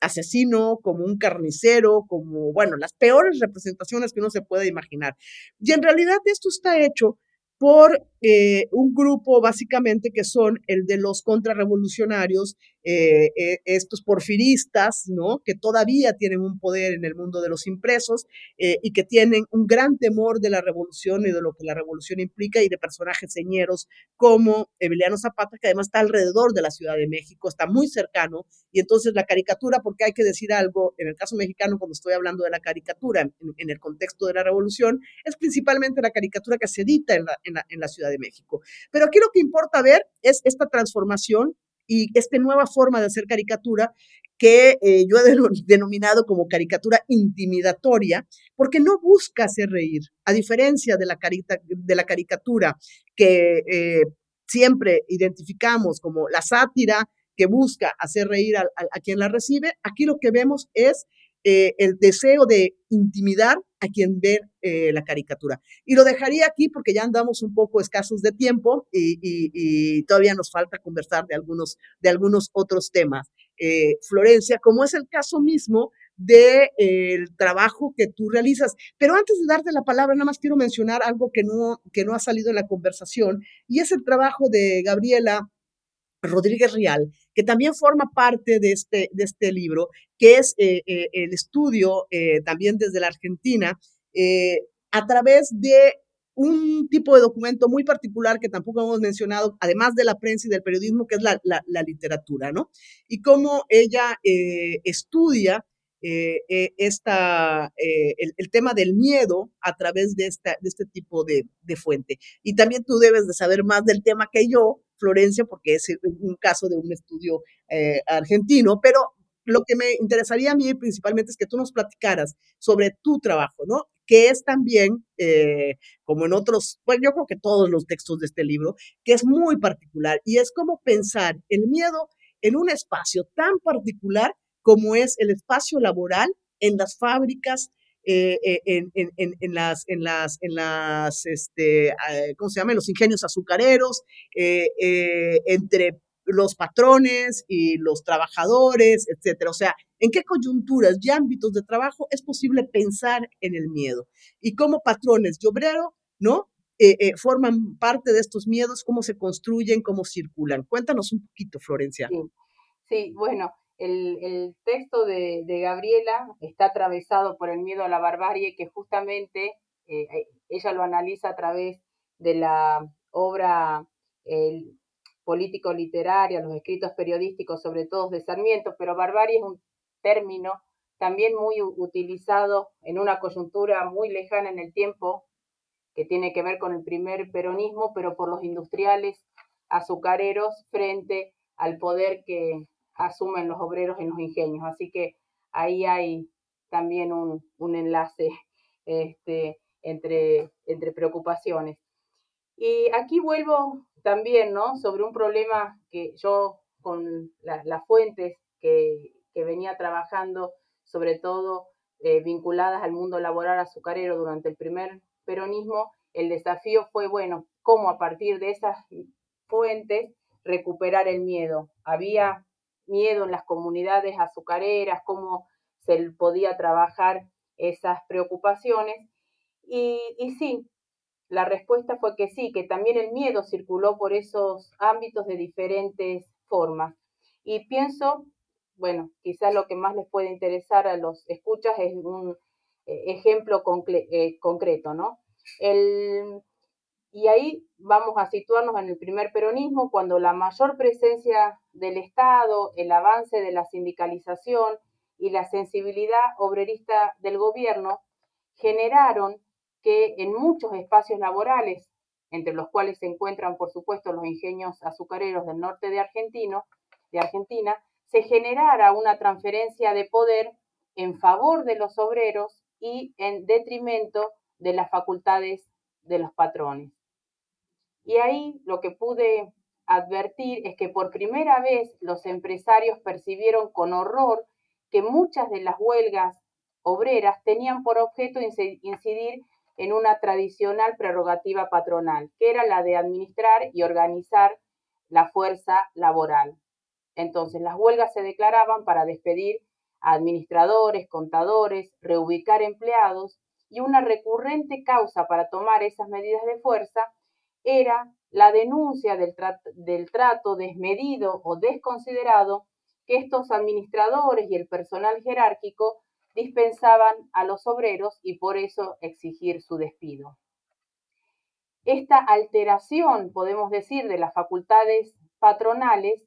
asesino, como un carnicero, como, bueno, las peores representaciones que uno se puede imaginar. Y en realidad esto está hecho por eh, un grupo básicamente que son el de los contrarrevolucionarios, eh, eh, estos porfiristas, ¿no? Que todavía tienen un poder en el mundo de los impresos y que tienen un gran temor de la revolución y de lo que la revolución implica y de personajes señeros como Emiliano Zapata, que además está alrededor de la Ciudad de México, está muy cercano y entonces la caricatura, porque hay que decir algo, en el caso mexicano, cuando estoy hablando de la caricatura en, en el contexto de la revolución, es principalmente la caricatura que se edita en la, en la, en la Ciudad de México. Pero aquí lo que importa ver es esta transformación y esta nueva forma de hacer caricatura que eh, yo he denominado como caricatura intimidatoria, porque no busca hacer reír, a diferencia de la, de la caricatura que eh, siempre identificamos como la sátira que busca hacer reír a, quien la recibe, aquí lo que vemos es eh, el deseo de intimidar a quien ve eh, la caricatura. Y lo dejaría aquí porque ya andamos un poco escasos de tiempo y, todavía nos falta conversar de algunos, de algunos otros temas. Eh, Florencia, como es el caso mismo del de, trabajo que tú realizas. Pero antes de darte la palabra, nada más quiero mencionar algo que no, que no ha salido en la conversación y es el trabajo de Gabriela Rodríguez Rial, que también forma parte de este, de este libro, que es eh, eh, el estudio eh, también desde la Argentina, a través de un tipo de documento muy particular que tampoco hemos mencionado, además de la prensa y del periodismo, que es la, la literatura, ¿no? Y cómo ella estudia eh, eh, esta, eh, el, tema del miedo a través de, esta, de este tipo de, fuente. Y también tú debes de saber más del tema que yo, Florencia, porque es un caso de un estudio argentino, pero lo que me interesaría a mí principalmente es que tú nos platicaras sobre tu trabajo, ¿no? Que es también, como en otros, pues yo creo que todos los textos de este libro, que es muy particular y es como pensar el miedo en un espacio tan particular como es el espacio laboral en las fábricas, eh, eh, en, las, en las, en las, este, ah, ¿cómo se llama? los ingenios azucareros, eh, entre los patrones y los trabajadores, etcétera. O sea, ¿en qué coyunturas y ámbitos de trabajo es posible pensar en el miedo? Y cómo patrones y obrero, ¿no? forman parte de estos miedos, cómo se construyen, cómo circulan. Cuéntanos un poquito, Florencia. Sí bueno, el, texto de, Gabriela está atravesado por el miedo a la barbarie, que justamente eh, eh, ella lo analiza a través de la obra político-literaria, los escritos periodísticos, sobre todo de Sarmiento, pero barbarie es un término también muy utilizado en una coyuntura muy lejana en el tiempo, que tiene que ver con el primer peronismo, pero por los industriales azucareros frente al poder que asumen los obreros en los ingenios. Así que ahí hay también un, un enlace este, entre, entre preocupaciones. Y aquí vuelvo también, ¿no? Sobre un problema que yo con las fuentes que, que, venía trabajando, sobre todo eh, vinculadas al mundo laboral azucarero durante el primer peronismo, el desafío fue, bueno, cómo a partir de esas fuentes recuperar el miedo. Había miedo en las comunidades azucareras, cómo se podía trabajar esas preocupaciones. Y, sí, la respuesta fue que sí, que también el miedo circuló por esos ámbitos de diferentes formas. Y pienso, bueno, quizás lo que más les puede interesar a los escuchas es un eh, ejemplo eh, concreto, ¿no? El, y ahí vamos a situarnos en el primer peronismo, cuando la mayor presencia del Estado, el avance de la sindicalización y la sensibilidad obrerista del gobierno generaron que en muchos espacios laborales, entre los cuales se encuentran, por supuesto, los ingenios azucareros del norte de, Argentino, de Argentina, se generara una transferencia de poder en favor de los obreros y en detrimento de las facultades de los patrones. Y ahí lo que pude advertir es que por primera vez los empresarios percibieron con horror que muchas de las huelgas obreras tenían por objeto incidir en una tradicional prerrogativa patronal, que era la de administrar y organizar la fuerza laboral. Entonces, las huelgas se declaraban para despedir a administradores, contadores, reubicar empleados y una recurrente causa para tomar esas medidas de fuerza era la denuncia del, trato desmedido o desconsiderado que estos administradores y el personal jerárquico dispensaban a los obreros y por eso exigir su despido. Esta alteración, podemos decir, de las facultades patronales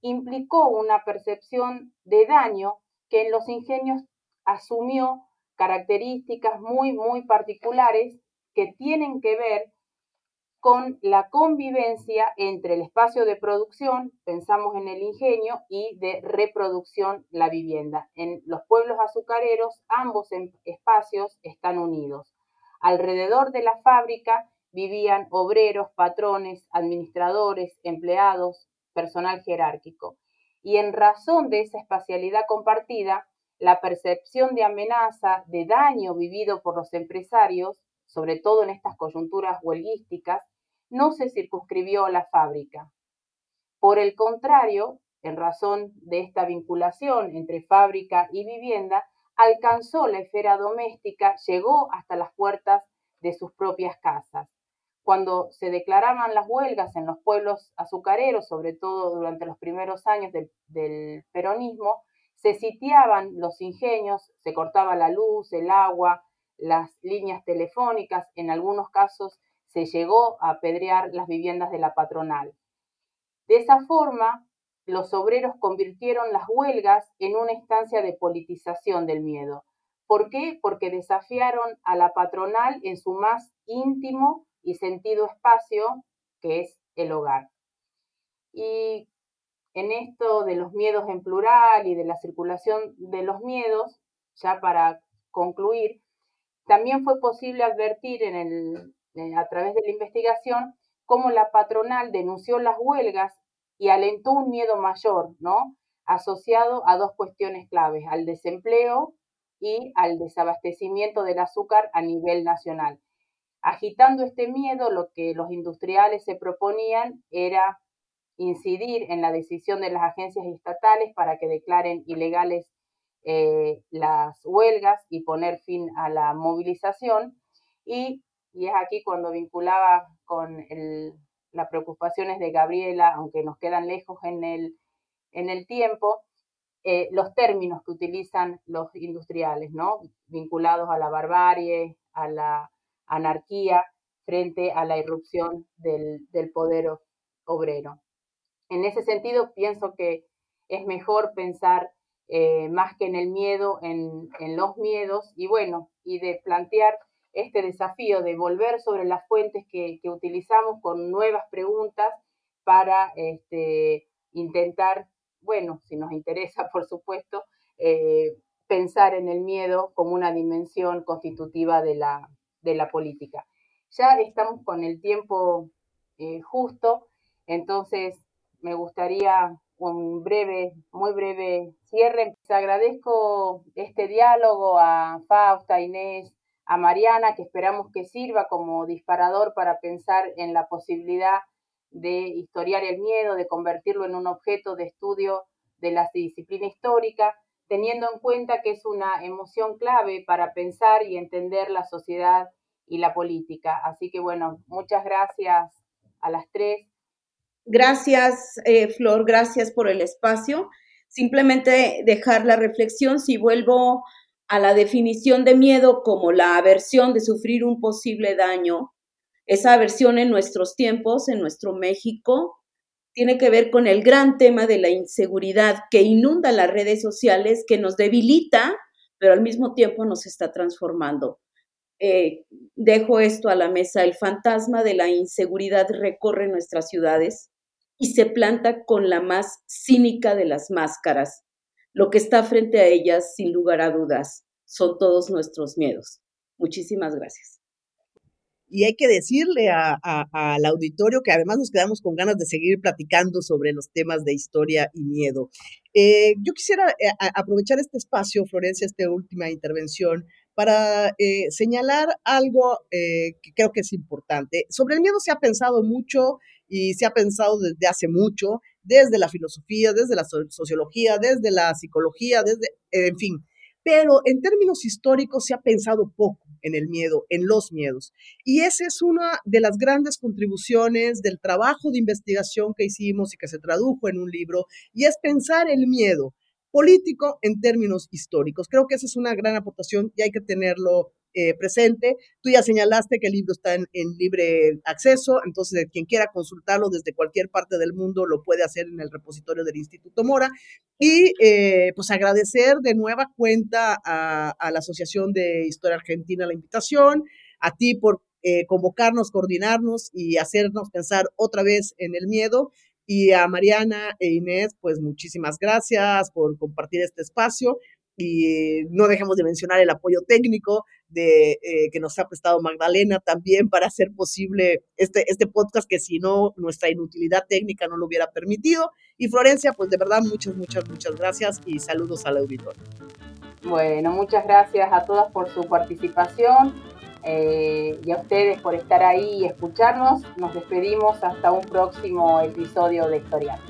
implicó una percepción de daño que en los ingenios asumió características muy, muy particulares que tienen que ver con la convivencia entre el espacio de producción, pensamos en el ingenio, y de reproducción, la vivienda. En los pueblos azucareros, ambos em, espacios están unidos. Alrededor de la fábrica vivían obreros, patrones, administradores, empleados, personal jerárquico. Y en razón de esa espacialidad compartida, la percepción de amenaza, de daño vivido por los empresarios, sobre todo en estas coyunturas huelguísticas, no se circunscribió a la fábrica. Por el contrario, en razón de esta vinculación entre fábrica y vivienda, alcanzó la esfera doméstica, llegó hasta las puertas de sus propias casas cuando se declaraban las huelgas en los pueblos azucareros, sobre todo durante los primeros años del, peronismo, se sitiaban los ingenios, se cortaba la luz, el agua, las líneas telefónicas, en algunos casos se llegó a apedrear las viviendas de la patronal. De esa forma, los obreros convirtieron las huelgas en una instancia de politización del miedo. ¿Por qué? Porque desafiaron a la patronal en su más íntimo y sentido espacio, que es el hogar. Y en esto de los miedos en plural y de la circulación de los miedos, ya para concluir, también fue posible advertir en el, a través de la investigación cómo la patronal denunció las huelgas y alentó un miedo mayor, ¿no? Asociado a dos cuestiones claves, al desempleo y al desabastecimiento del azúcar a nivel nacional. Agitando este miedo, lo que los industriales se proponían era incidir en la decisión de las agencias estatales para que declaren ilegales eh, las huelgas y poner fin a la movilización. Y, es aquí cuando vinculaba con las preocupaciones de Gabriela, aunque nos quedan lejos en el, en el tiempo, eh, los términos que utilizan los industriales, ¿no? Vinculados a la barbarie, a la anarquía frente a la irrupción del, poder obrero. En ese sentido, pienso que es mejor pensar eh, más que en el miedo, en, los miedos y bueno, y de plantear este desafío de volver sobre las fuentes que, utilizamos con nuevas preguntas para este, intentar, bueno, si nos interesa, por supuesto, eh, pensar en el miedo como una dimensión constitutiva de la, de la política. Ya estamos con el tiempo eh, justo, entonces me gustaría un breve, muy breve cierre. Les agradezco este diálogo a Fausta, Inés, a Mariana, que esperamos que sirva como disparador para pensar en la posibilidad de historiar el miedo, de convertirlo en un objeto de estudio de la disciplina histórica teniendo en cuenta que es una emoción clave para pensar y entender la sociedad y la política. Así que bueno, muchas gracias a las tres. Gracias, eh, Flor, gracias por el espacio. Simplemente dejar la reflexión, si vuelvo a la definición de miedo como la aversión de sufrir un posible daño, esa aversión en nuestros tiempos, en nuestro México, tiene que ver con el gran tema de la inseguridad que inunda las redes sociales, que nos debilita, pero al mismo tiempo nos está transformando. Eh, dejo esto a la mesa. El fantasma de la inseguridad recorre nuestras ciudades y se planta con la más cínica de las máscaras. Lo que está frente a ellas, sin lugar a dudas, son todos nuestros miedos. Muchísimas gracias. y hay que decirle al auditorio que además nos quedamos con ganas de seguir platicando sobre los temas de historia y miedo. Eh, yo quisiera eh, aprovechar este espacio, Florencia, esta última intervención, para eh, señalar algo que creo que es importante. Sobre el miedo se ha pensado mucho y se ha pensado desde hace mucho, desde la filosofía, desde la sociología, desde la psicología, desde, en fin. Pero en términos históricos se ha pensado poco en el miedo, en los miedos. Y esa es una de las grandes contribuciones del trabajo de investigación que hicimos y que se tradujo en un libro, y es pensar el miedo político en términos históricos. Creo que esa es una gran aportación y hay que tenerlo eh, presente. Tú ya señalaste que el libro está en, libre acceso, entonces quien quiera consultarlo desde cualquier parte del mundo lo puede hacer en el repositorio del Instituto Mora. Y eh, pues agradecer de nueva cuenta a, la Asociación de Historia Argentina la invitación, a ti por eh, convocarnos, coordinarnos y hacernos pensar otra vez en el miedo. Y a Mariana e Inés, pues muchísimas gracias por compartir este espacio y no dejemos de mencionar el apoyo técnico de, eh, que nos ha prestado Magdalena también para hacer posible este, este podcast que si no nuestra inutilidad técnica no lo hubiera permitido. Y Florencia, pues de verdad muchas, muchas, muchas gracias y saludos al auditorio. Bueno, muchas gracias a todas por su participación eh, y a ustedes por estar ahí y escucharnos. Nos despedimos hasta un próximo episodio de Historial.